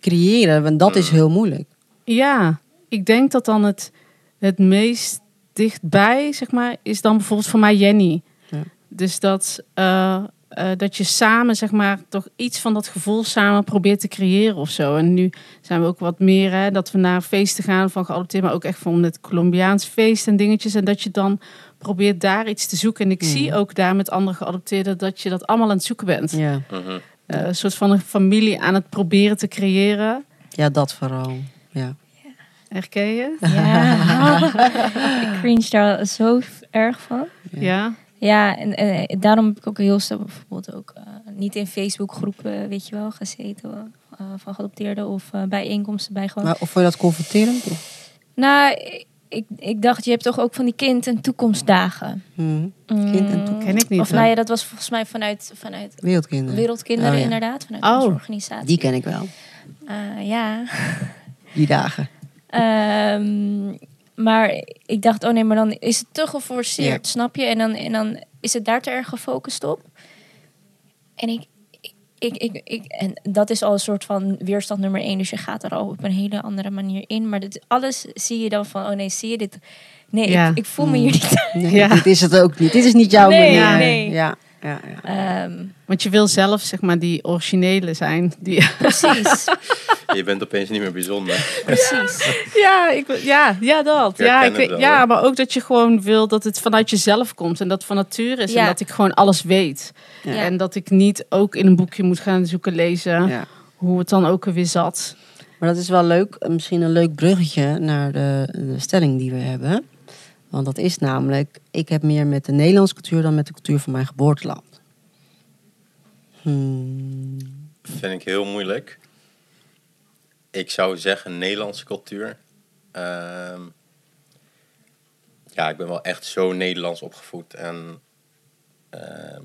creëren. Want dat is Mm. heel moeilijk. Ja, ik denk dat dan het, het meest dichtbij, zeg maar, is dan bijvoorbeeld voor mij Jenny. Ja. Dus dat, eh, eh, dat je samen, zeg maar, toch iets van dat gevoel samen probeert te creëren of zo. En nu zijn we ook wat meer, hè, dat we naar feesten gaan van geadopteerd, maar ook echt van het Colombiaans feest en dingetjes. En dat je dan probeert daar iets te zoeken. En ik zie ook daar met andere geadopteerden dat je dat allemaal aan het zoeken bent. Ja. Mhm. Eh, een soort van een familie aan het proberen te creëren. ja, dat vooral. Ja. Herken je? Ja, ik cringe daar zo erg van. Ja. Ja, en, en daarom heb ik ook heel snel bijvoorbeeld ook eh, niet in Facebookgroepen, weet je wel, gezeten eh, van geadopteerden of eh, bijeenkomsten bij gewoon. Maar of vond je dat confronterend? Nou, ik, ik dacht, je hebt toch ook van die kind- en toekomstdagen. Mhm. Kind en Mm, toekomst. Ken ik niet. Of nou ja, dat was volgens mij vanuit, vanuit Wereldkinderen. Wereldkinderen Oh, ja. inderdaad, vanuit Oh, onze organisatie. Die ken ik wel. Eh, ja. Die dagen. Ehm, maar ik dacht, oh nee, maar dan is het te geforceerd, Ja. snap je? En dan, en dan is het daar te erg gefocust op. En ik, ik, ik, ik, en dat is al een soort van weerstand nummer één. Dus je gaat er al op een hele andere manier in. Maar dit, alles zie je dan van, oh nee, zie je dit? Nee, Ja. ik, ik voel me hier niet. Nee, Ja. dit is het ook niet. Dit is niet jouw Nee, manier. nee. Ja, ja, ja. Ehm, Want je wil zelf, zeg maar, die originele zijn. Die... precies, Je bent opeens niet meer bijzonder. precies. Ja, ik, ja, ja, dat. Ik Ja, ik, wel, ja, maar ook dat je gewoon wil dat het vanuit jezelf komt en dat het van nature is. Ja. En dat ik gewoon alles weet. Ja. En dat ik niet ook in een boekje moet gaan zoeken lezen ja. hoe het dan ook weer zat. Maar dat is wel leuk. Misschien een leuk bruggetje naar de, de stelling die we hebben. Want dat is namelijk, ik heb meer met de Nederlandse cultuur dan met de cultuur van mijn geboorteland. Hmm. Vind ik heel moeilijk. Ik zou zeggen Nederlandse cultuur. Ehm, ja, ik ben wel echt zo Nederlands opgevoed. En ehm,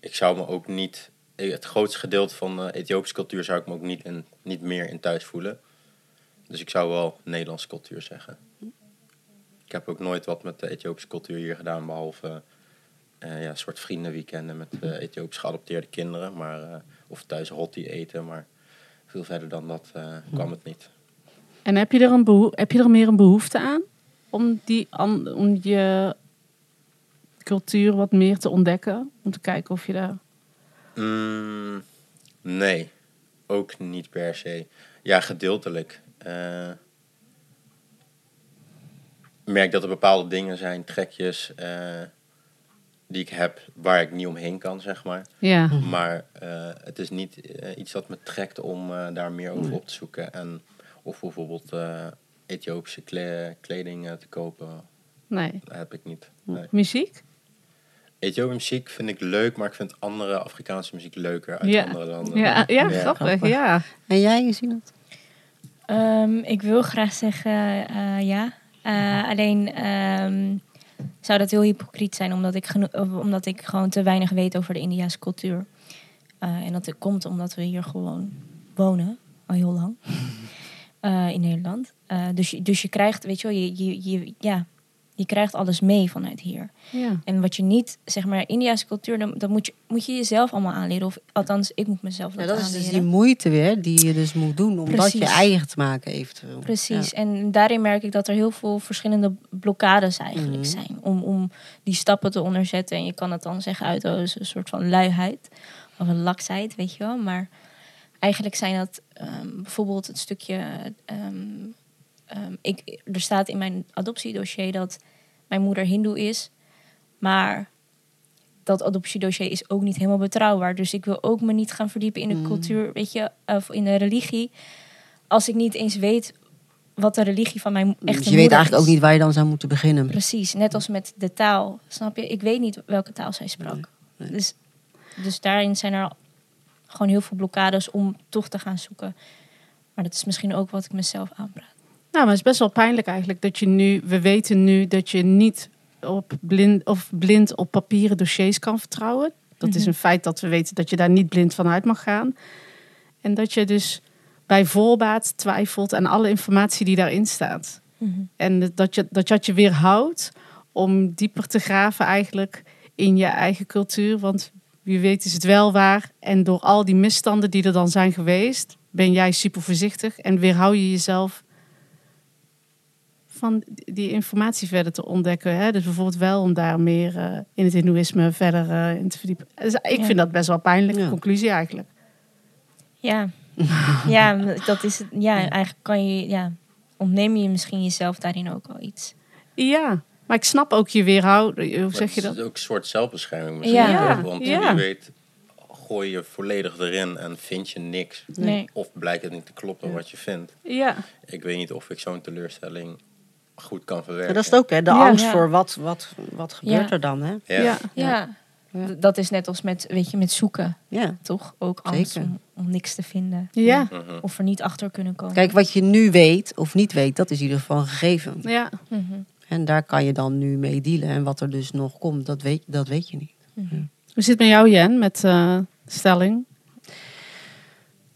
ik zou me ook niet... Het grootste gedeelte van de Ethiopische cultuur zou ik me ook niet, in, niet meer in thuis voelen. Dus ik zou wel Nederlandse cultuur zeggen. Ik heb ook nooit wat met de Ethiopische cultuur hier gedaan, behalve eh, ja, een soort vriendenweekenden met eh, Ethiopisch geadopteerde kinderen. Maar, eh, of thuis rotti eten, maar veel verder dan dat kwam het niet. En heb je er, een heb je er meer een behoefte aan om, die, om je cultuur wat meer te ontdekken? Om te kijken of je daar... Mm, nee, ook niet per se. Ja, gedeeltelijk. Ik merk dat er bepaalde dingen zijn, trekjes, eh, die ik heb waar ik niet omheen kan, zeg maar. Ja, Maar eh, het is niet eh, iets dat me trekt om eh, daar meer over op te zoeken. En, of bijvoorbeeld eh, Ethiopische kle- kleding te kopen. nee. Dat heb ik niet. Nee. Muziek? Ethiopische muziek vind ik leuk, maar ik vind andere Afrikaanse muziek leuker uit Ja. andere landen. Ja, ja, Ja. grappig. Ja. En jij, zien dat? Ehm, ik wil graag zeggen eh, ja. Eh, alleen ehm, zou dat heel hypocriet zijn, omdat ik, omdat ik gewoon te weinig weet over de Indiaanse cultuur. Eh, en dat komt omdat we hier gewoon wonen, al heel lang, eh, in Nederland. Dus, je- dus je krijgt, weet je wel, je, je, je, ja, je krijgt alles mee vanuit hier. ja. En wat je niet, zeg maar, Indiaanse cultuur, dan, dan moet, je, moet je jezelf allemaal aanleren. Of althans, ik moet mezelf Ja, dat, dat is dus die moeite weer die je dus moet doen om dat je Precies. eigen te maken eventueel. Precies. En daarin merk ik dat er heel veel verschillende blokkades eigenlijk Mhm. zijn. Om, om die stappen te onderzetten. En je kan het dan zeggen uit als een soort van luiheid. Of een laksheid, weet je wel. Maar eigenlijk zijn dat ehm, bijvoorbeeld het stukje... ehm, ehm, ik, er staat in mijn adoptiedossier dat mijn moeder hindoe is. Maar dat adoptiedossier is ook niet helemaal betrouwbaar. Dus ik wil ook me niet gaan verdiepen in de Mm. cultuur, weet je, of in de religie. Als ik niet eens weet wat de religie van mijn echte Dus je moeder weet eigenlijk is. ook niet waar je dan zou moeten beginnen. Precies, net als met de taal, snap je? Ik weet niet welke taal zij sprak. nee. Dus, dus daarin zijn er gewoon heel veel blokkades om toch te gaan zoeken. Maar dat is misschien ook wat ik mezelf aanpraat. Nou, maar het is best wel pijnlijk eigenlijk dat je nu, we weten nu dat je niet op blind of blind op papieren dossiers kan vertrouwen. Dat is Mhm. een feit dat we weten dat je daar niet blind van uit mag gaan. En dat je dus bij voorbaat twijfelt aan alle informatie die daarin staat. En dat je, dat je het je weerhoudt om dieper te graven eigenlijk in je eigen cultuur. Want wie weet is het wel waar. En door al die misstanden die er dan zijn geweest, ben jij super voorzichtig en weerhou je jezelf van die informatie verder te ontdekken. Hè? Dus bijvoorbeeld wel om daar meer eh, in het hindoeïsme verder eh, in te verdiepen. Dus ik Ja. vind dat best wel een pijnlijke Ja. conclusie eigenlijk. Ja. ja, dat is het. Ja, eigenlijk kan je, ja, ontneem je misschien jezelf daarin ook al iets. Ja, maar ik snap ook je weerhouden. Hoe zeg je het dat? is ook een soort zelfbescherming misschien. Ja. Want Ja. wie weet gooi je volledig erin en vind je niks. Nee. Of blijkt het niet te kloppen wat je vindt. Ja, Ik weet niet of ik zo'n teleurstelling goed kan verwerken. dat is het ook, hè? De Ja. angst Ja. voor wat, wat, wat gebeurt Ja. er dan, hè? Ja. ja. Ja. Ja. D- Dat is net als met, weet je, met zoeken, Ja. toch? Ook angst Zeker. om, om niks te vinden. ja, Mhm. Of er niet achter kunnen komen. Kijk, wat je nu weet of niet weet, dat is in ieder geval een gegeven. ja. Mhm. En daar kan je dan nu mee dealen. En wat er dus nog komt, dat weet, dat weet je niet. Hoe zit het met jou, Jen, met eh, stelling?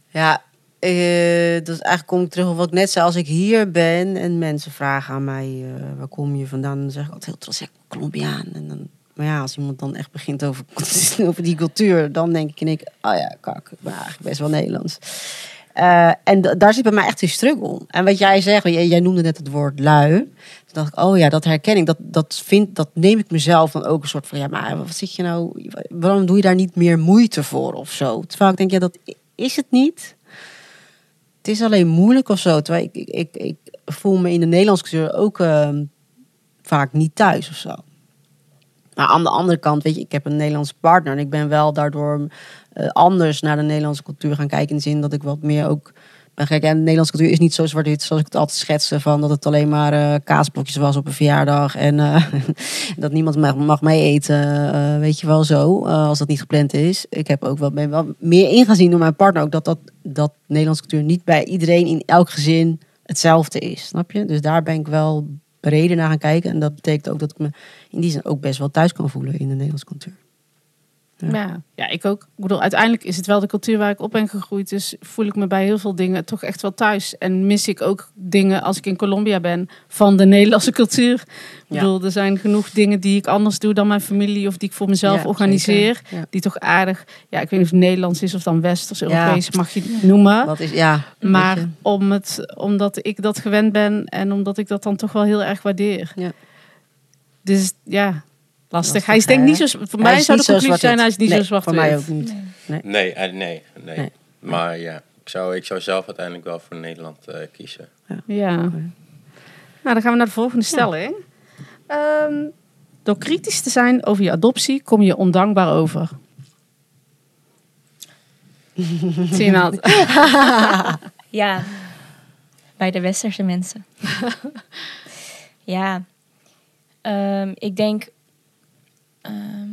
Ja, eh, dus eigenlijk kom ik terug op wat ik net zei. Als ik hier ben en mensen vragen aan mij, eh, waar kom je vandaan? Dan zeg ik altijd heel trots, ja, Colombiaan. En dan, maar ja, als iemand dan echt begint over, over die cultuur, dan denk ik één keer, oh ja, kak, ik eigenlijk best wel Nederlands. Eh, en daar zit bij mij echt een struggle. En wat jij zegt, jij, noemde net het woord lui. Toen dacht ik, oh ja, dat herken ik. Dat, dat, vind, dat neem ik mezelf dan ook een soort van, ja, maar wat zit je nou, waarom doe je daar niet meer moeite voor of zo? Terwijl ik denk, ja, dat is het niet. Het is alleen moeilijk of zo. Terwijl ik, ik, ik, voel me in de Nederlandse cultuur ook ehm, vaak niet thuis of zo. Maar aan de andere kant, weet je, ik heb een Nederlandse partner. En ik ben wel daardoor eh, anders naar de Nederlandse cultuur gaan kijken. In de zin dat ik wat meer ook gek. En de Nederlandse cultuur is niet zo zwart-wit zoals ik het altijd schetste. Van dat het alleen maar eh, kaasblokjes was op een verjaardag. En eh, dat niemand mag, mag mee eten. eh, weet je wel zo. als dat niet gepland is. Ik heb ook wel, wel meer ingezien door mijn partner. Ook dat, dat, dat Nederlandse cultuur niet bij iedereen in elk gezin hetzelfde is. Snap je? Dus daar ben ik wel breder naar gaan kijken. En dat betekent ook dat ik me in die zin ook best wel thuis kan voelen in de Nederlandse cultuur. Ja. Ja. ja, ik ook. Ik bedoel, uiteindelijk is het wel de cultuur waar ik op ben gegroeid. Dus voel ik me bij heel veel dingen toch echt wel thuis. En mis ik ook dingen als ik in Colombia ben van de Nederlandse cultuur. Ik Ja. bedoel, er zijn genoeg dingen die ik anders doe dan mijn familie of die ik voor mezelf Ja, organiseer. Ja. Die toch aardig, ja, ik weet niet of het Nederlands is of dan Westers, Ja. Europees, mag je het noemen. Wat is, ja, Maar om het, omdat ik dat gewend ben en omdat ik dat dan toch wel heel erg waardeer. Ja. Dus ja, lastig. Hij is denk niet zo. Voor mij zou de conclusie zijn: hij is niet zo zwart. Voor mij ook niet. Nee. Nee, eh, nee, nee, Nee. Maar ja, ik zou, ik zou zelf uiteindelijk wel voor Nederland eh, kiezen. Ja. Nou, dan gaan we naar de volgende stelling. Ehm, door kritisch te zijn over je adoptie kom je ondankbaar over. Zie je nou? Ja, bij de westerse mensen. ja, Ehm, ik denk, ehm,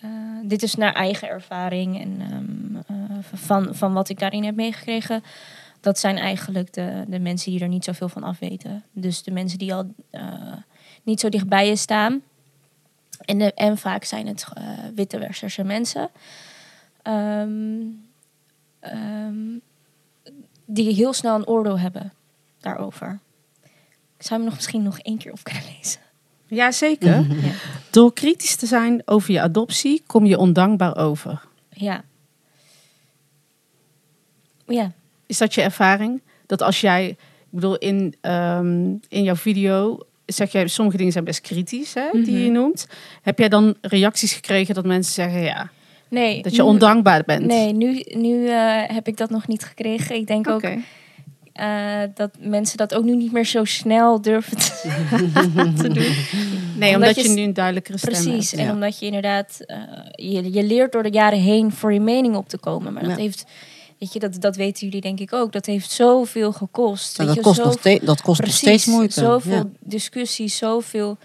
eh, dit is naar eigen ervaring en ehm, eh, van, van wat ik daarin heb meegekregen. Dat zijn eigenlijk de, de mensen die er niet zoveel van afweten. Dus de mensen die al eh, niet zo dicht bij je staan. En, en vaak zijn het witte westerse mensen. Ehm, die heel snel een oordeel hebben daarover. Ik zou hem nog misschien nog één keer op kunnen lezen. Ja, zeker. Ja. Door kritisch te zijn over je adoptie kom je ondankbaar over. Ja. Ja. Is dat je ervaring? Dat als jij, ik bedoel, in, ehm, in jouw video zeg jij, sommige dingen zijn best kritisch, hè, die je Mhm. noemt. Heb jij dan reacties gekregen dat mensen zeggen, ja, Nee. dat je nu- ondankbaar bent? Nee, nu, nu eh, heb ik dat nog niet gekregen. Ik denk ook eh, dat mensen dat ook nu niet meer zo snel durven te, te doen. Nee, omdat, Omdat je, je nu een duidelijkere stem Precies. hebt. En ja. omdat je inderdaad, eh, je, je leert door de jaren heen voor je mening op te komen. Maar dat Ja. heeft, weet je, dat, dat weten jullie denk ik ook. Dat heeft zoveel gekost. En weet dat je, kost, nog, zoveel- steeds, dat kost nog Precies, steeds moeite. Zoveel Ja. discussies, zoveel.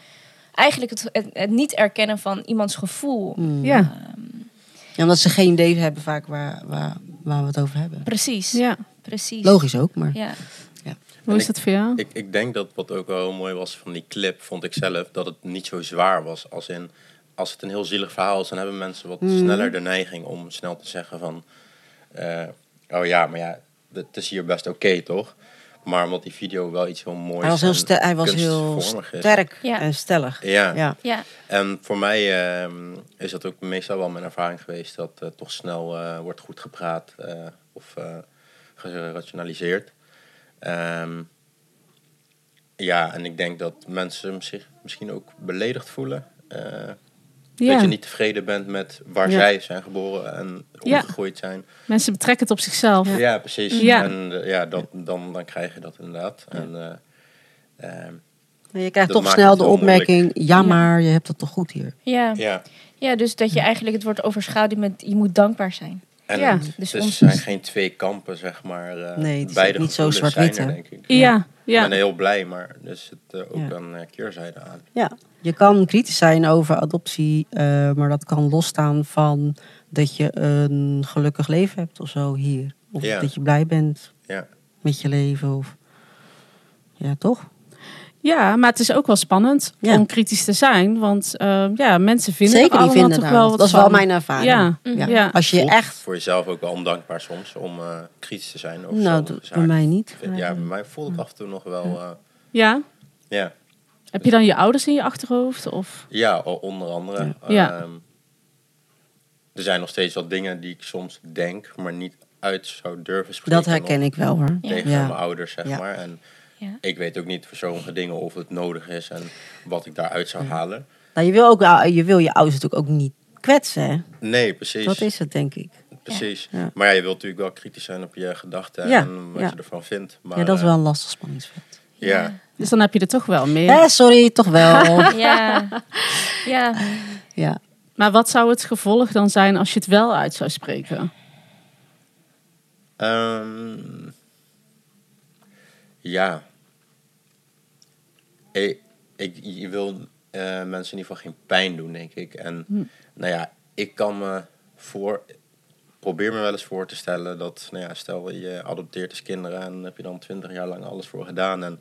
Eigenlijk het, het, het niet erkennen van iemands gevoel. Mm. Ja, Ja, omdat ze geen idee hebben vaak waar, waar, waar we het over hebben. Precies. ja. Precies. Logisch ook, maar... Ja. Hoe is dat voor jou? Ik, ik denk dat wat ook wel heel mooi was van die clip, vond ik zelf, dat het niet zo zwaar was. Als in, als het een heel zielig verhaal is, dan hebben mensen wat Mhm. sneller de neiging om snel te zeggen van, eh, oh ja, maar ja, het is hier best oké, toch? Maar omdat die video wel iets heel moois Hij was heel, hij was heel is. sterk Ja. en stellig. Ja. Ja. Ja. En voor mij ehm, is dat ook meestal wel mijn ervaring geweest dat eh, toch snel eh, wordt goed gepraat eh, of eh, gerationaliseerd. Ehm, ja, en ik denk dat mensen zich misschien ook beledigd voelen. Eh, Ja. Dat je niet tevreden bent met waar Ja. zij zijn geboren en Ja. opgegroeid zijn. Mensen betrekken het op zichzelf. Ja, precies. Ja. En eh, ja, dat, dan, dan krijg je dat inderdaad. En, eh, ehm, Maar je krijgt Dat toch snel de opmerking, ja Ja. maar je hebt het toch goed hier. Ja. ja. ja, dus dat je eigenlijk het wordt overschaduwd met je moet dankbaar zijn. En Ja. het, Dus er ons- zijn geen twee kampen, zeg maar. eh, Nee, het is beide niet zo zwart-wit, denk ik. Ja, Ik ja. ben heel blij, maar er zit eh, ook Ja. een eh, keerzijde aan. Ja, je kan kritisch zijn over adoptie, eh, maar dat kan losstaan van dat je een gelukkig leven hebt of zo hier. Of Ja. dat je blij bent Ja. met je leven. Of... Ja, toch? Ja, maar het is ook wel spannend Ja. om kritisch te zijn. Want eh, ja, mensen vinden Zeker er die allemaal vinden toch wel wat. wat Dat is wel van. mijn ervaring. Ja, Ja. ja. Als je Voelt echt... voor jezelf ook wel ondankbaar soms om eh, kritisch te zijn over Nou, dat- bij mij niet. Ja, bij mij voelt het af en toe nog wel... eh, Ja? ja. Heb je dan je ouders in je achterhoofd? Of? Ja, onder andere. Ja. Ehm, er zijn nog steeds wel dingen die ik soms denk, maar niet uit zou durven spreken. Dat herken ik wel hoor. Tegen Ja. mijn ouders, zeg Ja. maar. En Ja. ik weet ook niet voor sommige dingen of het nodig is en wat ik daaruit zou halen. Nou, je wil, ook, je wil je ouders natuurlijk ook niet kwetsen. Hè? Nee, precies. Dat is het, denk ik. Precies. Ja. Maar ja, je wilt natuurlijk wel kritisch zijn op je gedachten Ja, en wat ja. je ervan vindt. Maar, ja, dat is eh, wel een lastig spanningsveld. Ja. Dus dan heb je er toch wel meer. Eh, sorry, toch wel. Ja. ja. ja. Maar wat zou het gevolg dan zijn als je het wel uit zou spreken? Ehm, ja. Ik, ik, je wil eh, mensen in ieder geval geen pijn doen, denk ik. En nou ja, ik kan me voor... Probeer me wel eens voor te stellen dat, nou ja, stel je adopteert als kinderen en heb je dan twintig jaar lang alles voor gedaan. En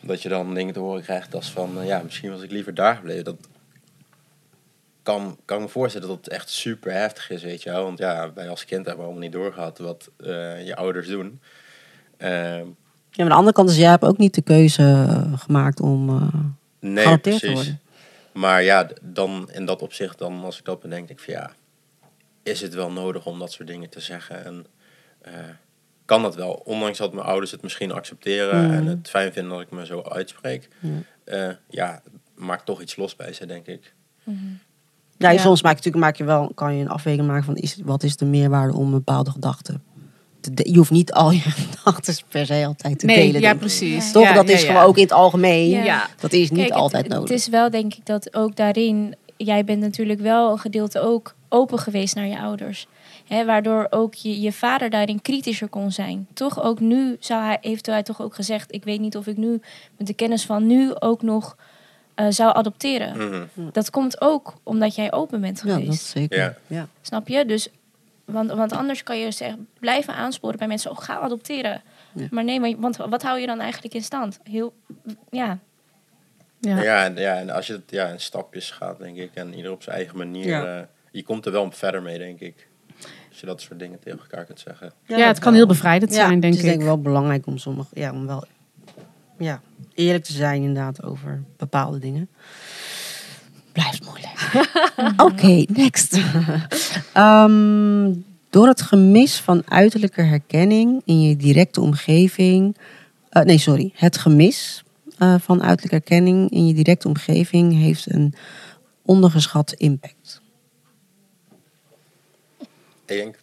dat je dan dingen te horen krijgt als van, eh, ja, misschien was ik liever daar gebleven. Dat kan, kan me voorstellen dat het echt super heftig is, weet je wel. Want ja, wij als kind hebben allemaal niet doorgehad wat eh, je ouders doen. Ehm, ja, maar aan de andere kant is, jij hebt ook niet de keuze eh, gemaakt om eh nee, geadopteerd te precies. worden. Maar ja, dan in dat opzicht, dan als ik dat bedenk, denk ik van ja, is het wel nodig om dat soort dingen te zeggen? En eh, kan dat wel? Ondanks dat mijn ouders het misschien accepteren Mhm. en het fijn vinden dat ik me zo uitspreek. Ja. eh, ja, maakt toch iets los bij ze, denk ik. Ja, Ja. soms maak je natuurlijk maak je wel, kan je een afweging maken van is, wat is de meerwaarde om een bepaalde gedachte te de- Je hoeft niet al je gedachten per se altijd te Nee, delen. ja, precies. Toch? Ja, dat ja, is ja. gewoon ook in het algemeen. Ja. Ja. Dat is niet Kijk, altijd het, nodig. Het is wel denk ik dat ook daarin, jij bent natuurlijk wel een gedeelte ook open geweest naar je ouders. Hè, waardoor ook je, je vader daarin kritischer kon zijn. Toch ook nu zou hij, heeft hij toch ook gezegd, ik weet niet of ik nu met de kennis van nu ook nog eh, zou adopteren. Mhm. Dat komt ook omdat jij open bent ja, geweest. dat is zeker. Ja. Ja. Snap je? Dus, want, want anders kan je zeggen, blijven aansporen bij mensen, oh, ga adopteren. Ja. Maar nee, maar, want wat hou je dan eigenlijk in stand? Heel, ja, Ja. Ja, en, ja, en als je het ja, in stapjes gaat, denk ik, en ieder op zijn eigen manier, Ja. eh, je komt er wel verder mee, denk ik. Als je dat soort dingen tegen elkaar kunt zeggen. Ja, het kan heel bevrijdend Ja, zijn, denk het is ik. denk ik wel belangrijk om sommige, ja, om wel ja, eerlijk te zijn inderdaad over bepaalde dingen. Blijft moeilijk. Oké, next. Ehm, door het gemis van uiterlijke herkenning in je directe omgeving. eh, nee, sorry. Het gemis eh, van uiterlijke herkenning in je directe omgeving heeft een ondergeschat impact. Ik denk,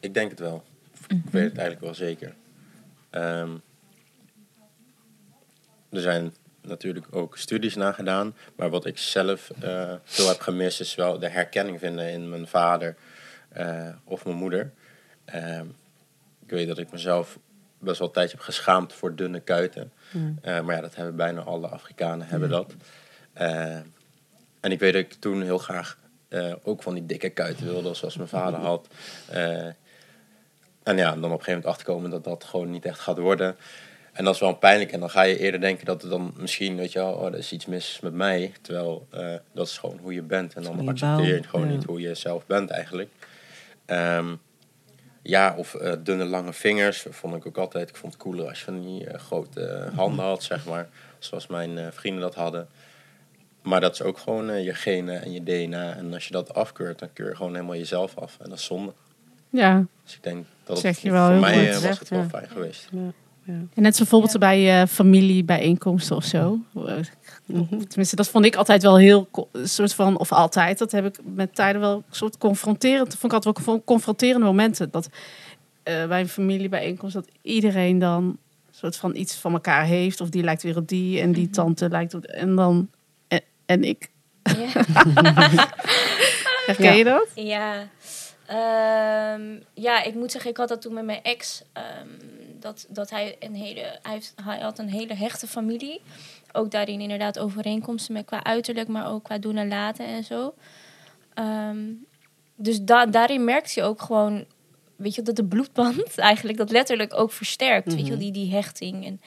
ik denk het wel. Ik weet het eigenlijk wel zeker. Ehm, er zijn natuurlijk ook studies naar gedaan. Maar wat ik zelf eh, veel heb gemist is wel de herkenning vinden in mijn vader eh, of mijn moeder. Ehm, ik weet dat ik mezelf best wel een tijdje heb geschaamd voor dunne kuiten. Eh, maar ja, dat hebben bijna alle Afrikanen hebben dat. Eh, en ik weet dat ik toen heel graag ook van die dikke kuiten wilde, zoals mijn vader had. En ja, dan op een gegeven moment achterkomen dat dat gewoon niet echt gaat worden. En dat is wel pijnlijk. En dan ga je eerder denken dat het dan misschien, weet je wel, oh, er is iets mis met mij. Terwijl eh, dat is gewoon hoe je bent. En dan je accepteer je bouwt, gewoon ja. niet hoe je zelf bent eigenlijk. Ehm, ja, of eh, dunne lange vingers. Vond ik ook altijd. Ik vond het cooler als je van die eh, grote handen had, zeg maar. Zoals mijn eh, vrienden dat hadden. Maar dat is ook gewoon je genen en je DNA. En als je dat afkeurt, dan keur je gewoon helemaal jezelf af. En dat is zonde. Ja, Dus ik denk dat Zeg het je wel voor mij was het wel ja. fijn geweest. En net zo bijvoorbeeld Ja. bij eh, familiebijeenkomsten of zo. Eh, Mhm. Tenminste, dat vond ik altijd wel heel soort van, of altijd, dat heb ik met tijden wel een soort confronterend. Dat vond ik altijd wel confronterende momenten. Dat eh, bij een familiebijeenkomst dat iedereen dan een soort van iets van elkaar heeft. Of die lijkt weer op die en die Mhm. tante lijkt op. En dan. En, en ik. Ja. Herken Ja. je dat? Ja. Ehm, ja, ik moet zeggen, ik had dat toen met mijn ex. ehm, dat, dat hij een hele. Hij, heeft, hij had een hele hechte familie. Ook daarin inderdaad overeenkomsten met qua uiterlijk, maar ook qua doen en laten en zo. Ehm, dus da daarin merkt je ook gewoon, weet je, dat de bloedband eigenlijk dat letterlijk ook versterkt. Weet je, Mhm. die, die hechting en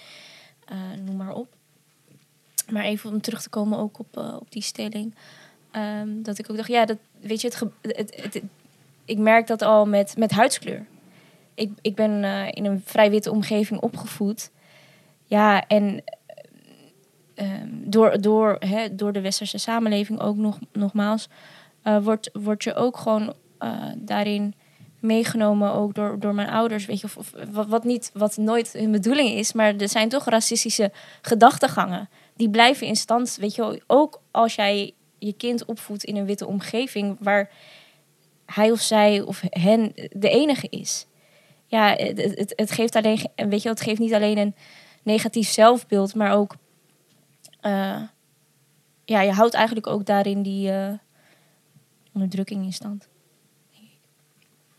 eh, noem maar op. Maar even om terug te komen ook op, eh, op die stelling. Ehm, dat ik ook dacht, ja, dat, weet je, het, het, het- ik merk dat al met, met huidskleur. Ik, ik ben eh, in een vrij witte omgeving opgevoed. Ja, en ehm, door, door, hè, door de westerse samenleving ook nog, nogmaals, eh, wordt, wordt je ook gewoon eh, daarin meegenomen, ook door, door mijn ouders, weet je, of, of wat, wat, niet, wat nooit hun bedoeling is, maar er zijn toch racistische gedachtegangen. Die blijven in stand, weet je ook als jij je kind opvoedt in een witte omgeving waar hij of zij of hen de enige is. Ja, het, het, het geeft alleen, weet je, wel, het geeft niet alleen een negatief zelfbeeld, maar ook, eh, ja, je houdt eigenlijk ook daarin die eh, onderdrukking in stand.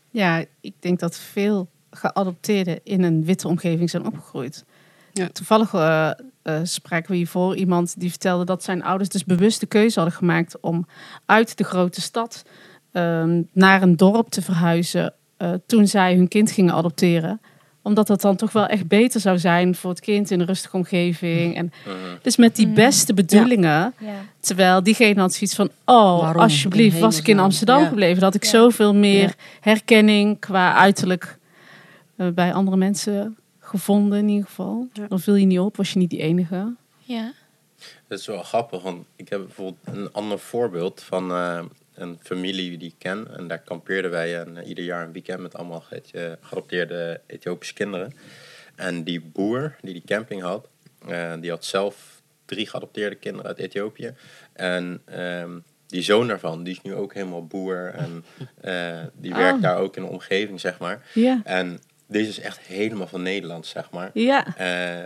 Ja, ik denk dat veel geadopteerden in een witte omgeving zijn opgegroeid. Ja. Toevallig eh, eh, spraken we hiervoor iemand die vertelde dat zijn ouders dus bewust de keuze hadden gemaakt om uit de grote stad ehm, naar een dorp te verhuizen eh, toen zij hun kind gingen adopteren. Omdat dat dan toch wel echt beter zou zijn voor het kind in een rustige omgeving. En Mhm. dus met die Mm. beste bedoelingen. Ja. Terwijl diegene had zoiets van: Oh, Waarom? alsjeblieft, was ik in. Amsterdam Ja. gebleven. Dat had ik Ja. zoveel meer herkenning qua uiterlijk eh, bij andere mensen gevonden, in ieder geval. Ja. Dan viel je niet op, was je niet die enige. Ja. Dat is wel grappig, want ik heb bijvoorbeeld een ander voorbeeld van eh, een familie die ik ken. En daar kampeerden wij en, ieder jaar een weekend met allemaal ge- geadopteerde Ethiopische kinderen. En die boer die die camping had, eh, die had zelf drie geadopteerde kinderen uit Ethiopië. En ehm, die zoon daarvan, die is nu ook helemaal boer en eh, die Oh. werkt daar ook in de omgeving, zeg maar. Ja, En deze is echt helemaal van Nederland, zeg maar. ja, Eh,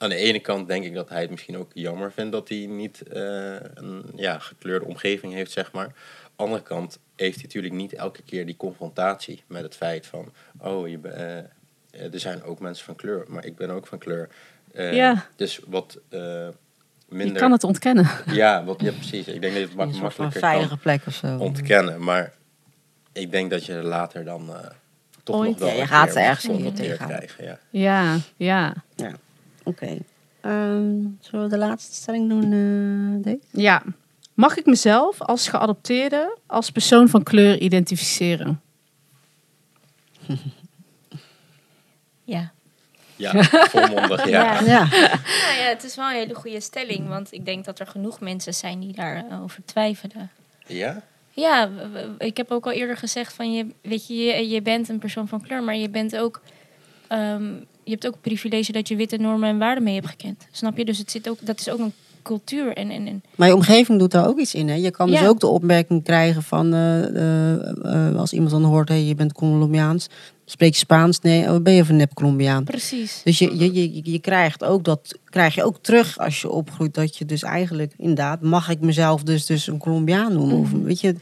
aan de ene kant denk ik dat hij het misschien ook jammer vindt dat hij niet eh, een ja, gekleurde omgeving heeft, zeg maar. Aan de andere kant heeft hij natuurlijk niet elke keer die confrontatie met het feit van, oh, je, eh, eh, er zijn ook mensen van kleur, maar ik ben ook van kleur. Eh, Ja. Dus wat eh, je minder. kan het ontkennen. Ja, wat, ja, precies. Ik denk dat je het mak- Een soort van makkelijker veilige kan plek of zo. ontkennen. Maar ik denk dat je er later dan eh, toch Ooit. nog wel Ja, je een gaat er ergens tegen. krijgen. Ja. Ja, ja. Oké. Ehm, zullen we de laatste stelling doen, eh Dave? Ja. Mag ik mezelf als geadopteerde als persoon van kleur identificeren? Ja. Ja, volmondig, ja. Ja. Ja. Nou ja, het is wel een hele goede stelling, want ik denk dat er genoeg mensen zijn die daarover twijfelen. Ja? Ja, ik heb ook al eerder gezegd van je, weet je, je, je bent een persoon van kleur, maar je bent ook, ehm, je hebt ook het privilege dat je witte normen en waarden mee hebt gekend. Snap je? Dus het zit ook, dat is ook een cultuur en, en, en Maar je omgeving doet daar ook iets in. Hè? Je kan dus ook de opmerking krijgen van eh, eh, eh, als iemand dan hoort, hey, je bent Colombiaans, spreek je Spaans? Nee, oh, ben je van nep Colombiaan? precies. Dus je, je, je, je krijgt ook dat krijg je ook terug als je opgroeit dat je dus eigenlijk inderdaad mag ik mezelf dus dus een Colombiaan noemen of Mhm. weet je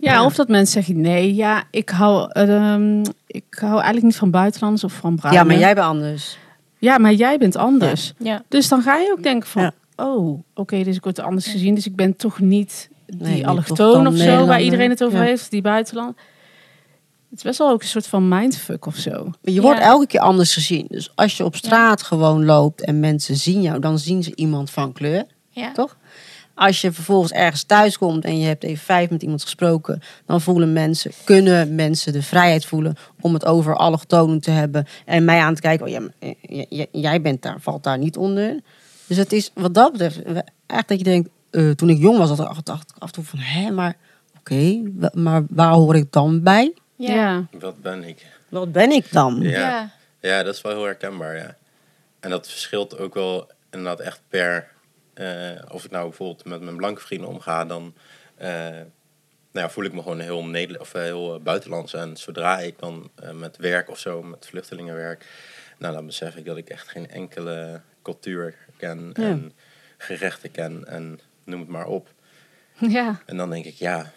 Ja, of dat mensen zeggen, nee, ja, ik hou, ehm, ik hou eigenlijk niet van buitenlands of van bruinen. ja maar jij bent anders Ja, maar jij bent anders. Ja, Dus dan ga je ook denken van, Ja. oh, oké, dus ik word anders gezien. Dus ik ben toch niet die Nee, allochtoon of zo, waar iedereen het over Ja. heeft, die buitenland. Het is best wel ook een soort van mindfuck of zo. je wordt elke keer anders gezien dus als je op straat gewoon loopt en mensen zien jou dan zien ze iemand van kleur ja. toch? Als je vervolgens ergens thuis komt en je hebt even vijf met iemand gesproken, dan voelen mensen, kunnen mensen de vrijheid voelen om het over allochtonen te hebben en mij aan te kijken. Oh ja, eh, j- jij bent daar, valt daar niet onder. Dus het is wat dat betreft echt dat je denkt, eh, toen ik jong was, dat ik dacht ik af en toe van, hè, maar oké, maar waar hoor ik dan bij? Ja. Wat ben ik? Wat ben ik dan? Ja. Ja. Ja, dat is wel heel herkenbaar, ja. En dat verschilt ook wel inderdaad echt per... eh, of ik nou bijvoorbeeld met mijn blanke vrienden omga, dan... eh, nou ja, voel ik me gewoon heel, Neder of eh, heel buitenlands. En zodra ik dan met werk of zo, met vluchtelingenwerk... Nou, dan besef ik dat ik echt geen enkele cultuur ken Ja. en gerechten ken en noem het maar op. Ja, En dan denk ik, ja,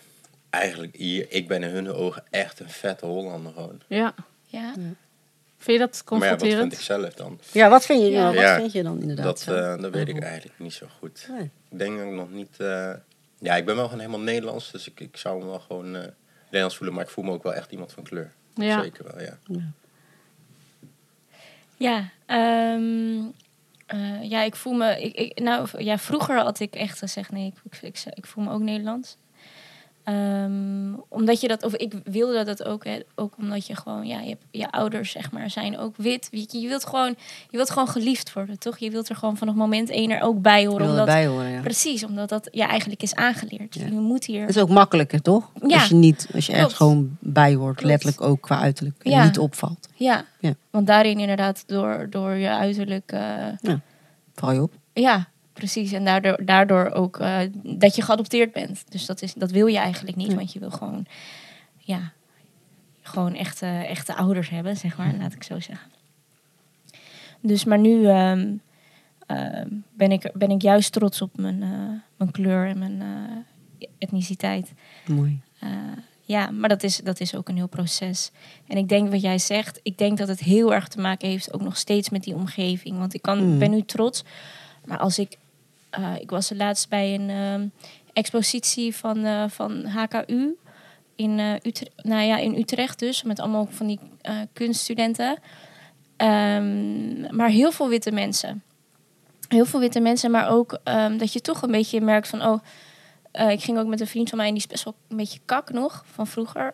eigenlijk hier, ik ben in hun ogen echt een vette Hollander gewoon. ja. Ja. Vind je dat Maar ja, wat vind confronterend? ik zelf dan? Ja, wat vind je, Ja. nou, wat Ja, vind je dan inderdaad? Dat, eh, dat weet ik Oh. eigenlijk niet zo goed. Nee. Ik denk dat ik nog niet... eh, ja, ik ben wel gewoon helemaal Nederlands, dus ik, ik zou me wel gewoon eh, Nederlands voelen. Maar ik voel me ook wel echt iemand van kleur. Ja. Zeker wel, ja. Ja, ehm, eh, ja, ik voel me. Ik, ik, nou, ja, vroeger had ik echt gezegd: nee, ik, ik, ik, ik voel me ook Nederlands. Ehm, omdat je dat, of ik wilde dat ook, hè, ook omdat je gewoon, ja, je, hebt, je ouders zeg maar zijn ook wit. Je, je wilt gewoon, je wilt gewoon geliefd worden, toch? Je wilt er gewoon vanaf moment één er ook bij horen. Omdat, horen, ja. Precies, omdat dat ja, eigenlijk is aangeleerd. Ja. Je moet hier. Het is ook makkelijker, toch? Ja. Als je niet, als je Klopt. gewoon bij hoort, Klopt. letterlijk ook qua uiterlijk. En Ja. niet opvalt. Ja. Ja. want daarin inderdaad door, door je uiterlijk. eh, Val je op? Ja, precies. En daardoor, daardoor ook eh, dat je geadopteerd bent. Dus dat, is, dat wil je eigenlijk niet, Ja. want je wil gewoon, ja, gewoon echte, echte ouders hebben, zeg maar, laat ik zo zeggen. Dus, maar nu ehm, ehm, ben, ik, ben ik juist trots op mijn, eh, mijn kleur en mijn eh, etniciteit. Mooi. Ja, maar dat is, dat is ook een heel proces. En ik denk wat jij zegt, ik denk dat het heel erg te maken heeft ook nog steeds met die omgeving. Want ik kan, Mm. ben nu trots, maar als ik, eh, ik was laatst bij een ehm, expositie van, eh, van HKU in, eh, Utrecht, nou ja, in Utrecht dus, met allemaal van die kunststudenten. Ehm, maar heel veel witte mensen. Heel veel witte mensen, maar ook ehm, dat je toch een beetje merkt van, oh, ik ging ook met een vriend van mij en die is best wel een beetje kak nog van vroeger.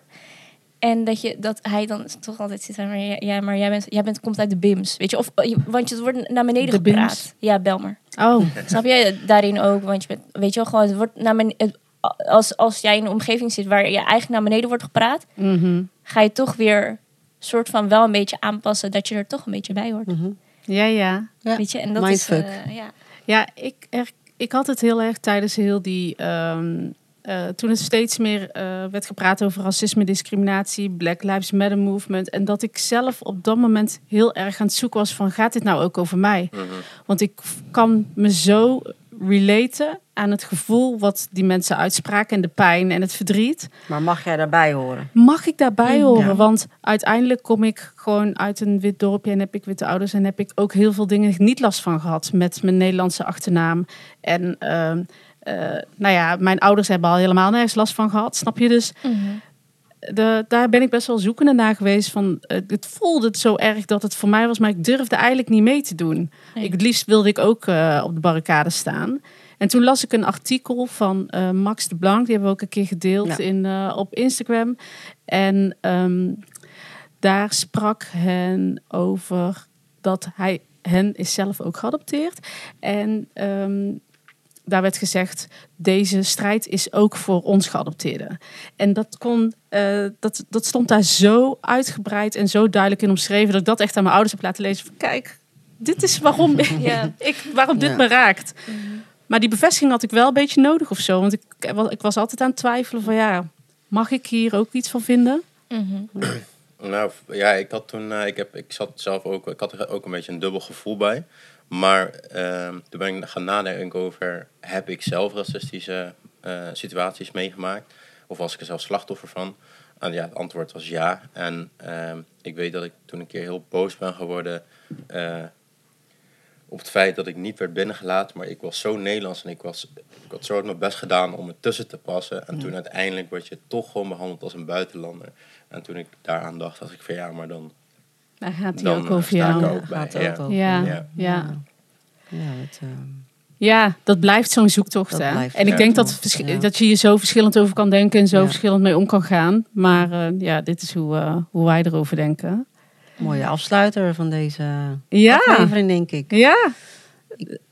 En dat, je, dat hij dan toch altijd zit, maar, ja, maar jij, bent, jij bent, komt uit de BIMS. Weet je, of, je- want het wordt naar beneden De gepraat. BIMS? Ja, Belmer. Oh, Snap je? Daarin ook, want je bent, weet je wel, gewoon, het wordt naar beneden, als, als jij in een omgeving zit waar je eigenlijk naar beneden wordt gepraat, mhm. ga je toch weer soort van wel een beetje aanpassen dat je er toch een beetje bij hoort. Mhm. ja, ja. Ja. Weet je? En dat Mindfuck. is, eh, ja. Ja, ik, er, ik had het heel erg tijdens heel die. ehm, eh, toen er steeds meer eh, werd gepraat over racisme, discriminatie, Black Lives Matter movement. En dat ik zelf op dat moment heel erg aan het zoeken was van gaat dit nou ook over mij? Mhm. Want ik kan me zo relaten aan het gevoel wat die mensen uitspraken en de pijn en het verdriet. Maar mag jij daarbij horen? Mag ik daarbij Mm, horen? ja. Want uiteindelijk kom ik gewoon uit een wit dorpje en heb ik witte ouders en heb ik ook heel veel dingen niet last van gehad met mijn Nederlandse achternaam. En ehm, eh, nou ja, mijn ouders hebben al helemaal nergens last van gehad, snap je? Dus de, daar ben ik best wel zoekende naar geweest. Van, eh, het voelde zo erg dat het voor mij was, maar ik durfde eigenlijk niet mee te doen. Nee. Ik, het liefst wilde ik ook eh, op de barricade staan. En toen las ik een artikel van Max de Blanc, die hebben we ook een keer gedeeld Ja. in, op Instagram. En ehm, daar sprak hen over dat hij hen is zelf ook geadopteerd. En ehm, daar werd gezegd, deze strijd is ook voor ons geadopteerden. En dat, kon, eh, dat, dat stond daar zo uitgebreid en zo duidelijk in omschreven... dat ik dat echt aan mijn ouders heb laten lezen. Van, kijk, dit is waarom, Ja. ik, waarom dit Ja. me raakt. Maar die bevestiging had ik wel een beetje nodig of zo. Want ik, ik was altijd aan het twijfelen van ja, mag ik hier ook iets van vinden? Mhm. Nou, ja, ik had toen, eh, ik, heb, ik zat zelf ook, ik had er ook een beetje een dubbel gevoel bij. Maar ehm, toen ben ik gaan nadenken over, heb ik zelf racistische eh, situaties meegemaakt? Of was ik er zelf slachtoffer van? En ja, het antwoord was ja. En ehm, ik weet dat ik toen een keer heel boos ben geworden eh, op het feit dat ik niet werd binnengelaten. Maar ik was zo Nederlands en ik, was, ik had zo hard mijn best gedaan om er tussen te passen. En toen uiteindelijk word je toch gewoon behandeld als een buitenlander. En toen ik daaraan dacht, dacht ik van ja, maar dan... Daar gaat hij Dan, ook over jou. ook gaat er over. Ja, Ja. ja. Ja, het, ehm, Ja, dat blijft zo'n zoektocht. Dat hè? blijft en ik denk dat, ja. dat je hier zo verschillend over kan denken en zo Ja. verschillend mee om kan gaan. Maar eh, ja, dit is hoe, eh, hoe wij erover denken. mooie afsluiter van deze Ja, aflevering, denk ik. ja.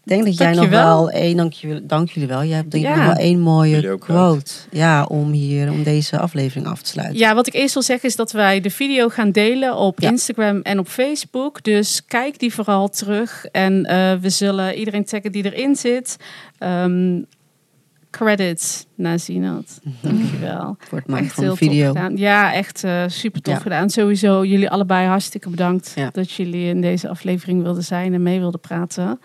Denk dat jij nog wel één, dank, je, dank jullie wel. Jij hebt denk ik Ja. nog wel één mooie quote. Ja, om hier, om deze aflevering af te sluiten. Ja, wat ik eerst wil zeggen is dat wij de video gaan delen op Ja. Instagram en op Facebook. Dus kijk die vooral terug. En eh, we zullen iedereen taggen die erin zit. Ehm, credits naar Zinat. Dankjewel. Voor het maken Echt van heel de video. tof gedaan. Ja, echt eh, super tof Ja. gedaan. Sowieso jullie allebei hartstikke bedankt Ja. dat jullie in deze aflevering wilden zijn en mee wilden praten.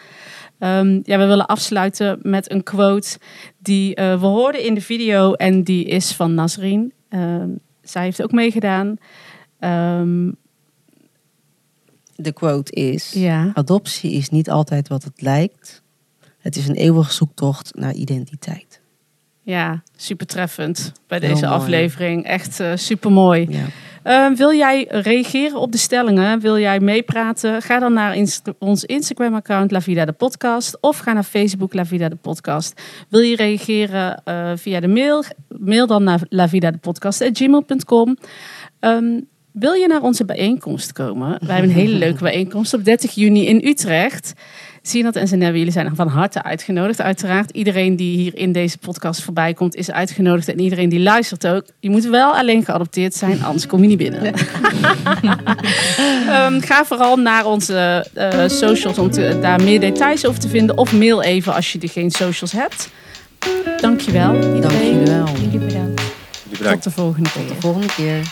Ehm, ja, we willen afsluiten met een quote die eh, we hoorden in de video en die is van Nasrin. Ehm, zij heeft ook meegedaan. Ehm, De quote is: ja, Adoptie is niet altijd wat het lijkt. Het is een eeuwige zoektocht naar identiteit. ja, super treffend bij Heel deze mooi. aflevering. Echt eh, super mooi. Ja. Ehm, wil jij reageren op de stellingen? Wil jij meepraten? Ga dan naar Inst- ons Instagram-account La Vida de Podcast of ga naar Facebook La Vida de Podcast. Wil je reageren eh, via de mail? Mail dan naar lavidadepodcast.gmail.com. Ehm wil je naar onze bijeenkomst komen? Wij hebben een hele leuke bijeenkomst op 30 juni in Utrecht. Sinat en Zenebbe, jullie zijn van harte uitgenodigd. Uiteraard, iedereen die hier in deze podcast voorbij komt, is uitgenodigd. En iedereen die luistert ook. Je moet wel alleen geadopteerd zijn, anders kom je niet binnen. Ehm, ga vooral naar onze eh, socials om te- daar meer details over te vinden. Of mail even als je er geen socials hebt. Dankjewel iedereen. Dank jullie wel. Jullie bedankt. Jullie bedankt. Tot de volgende keer. Tot de volgende keer.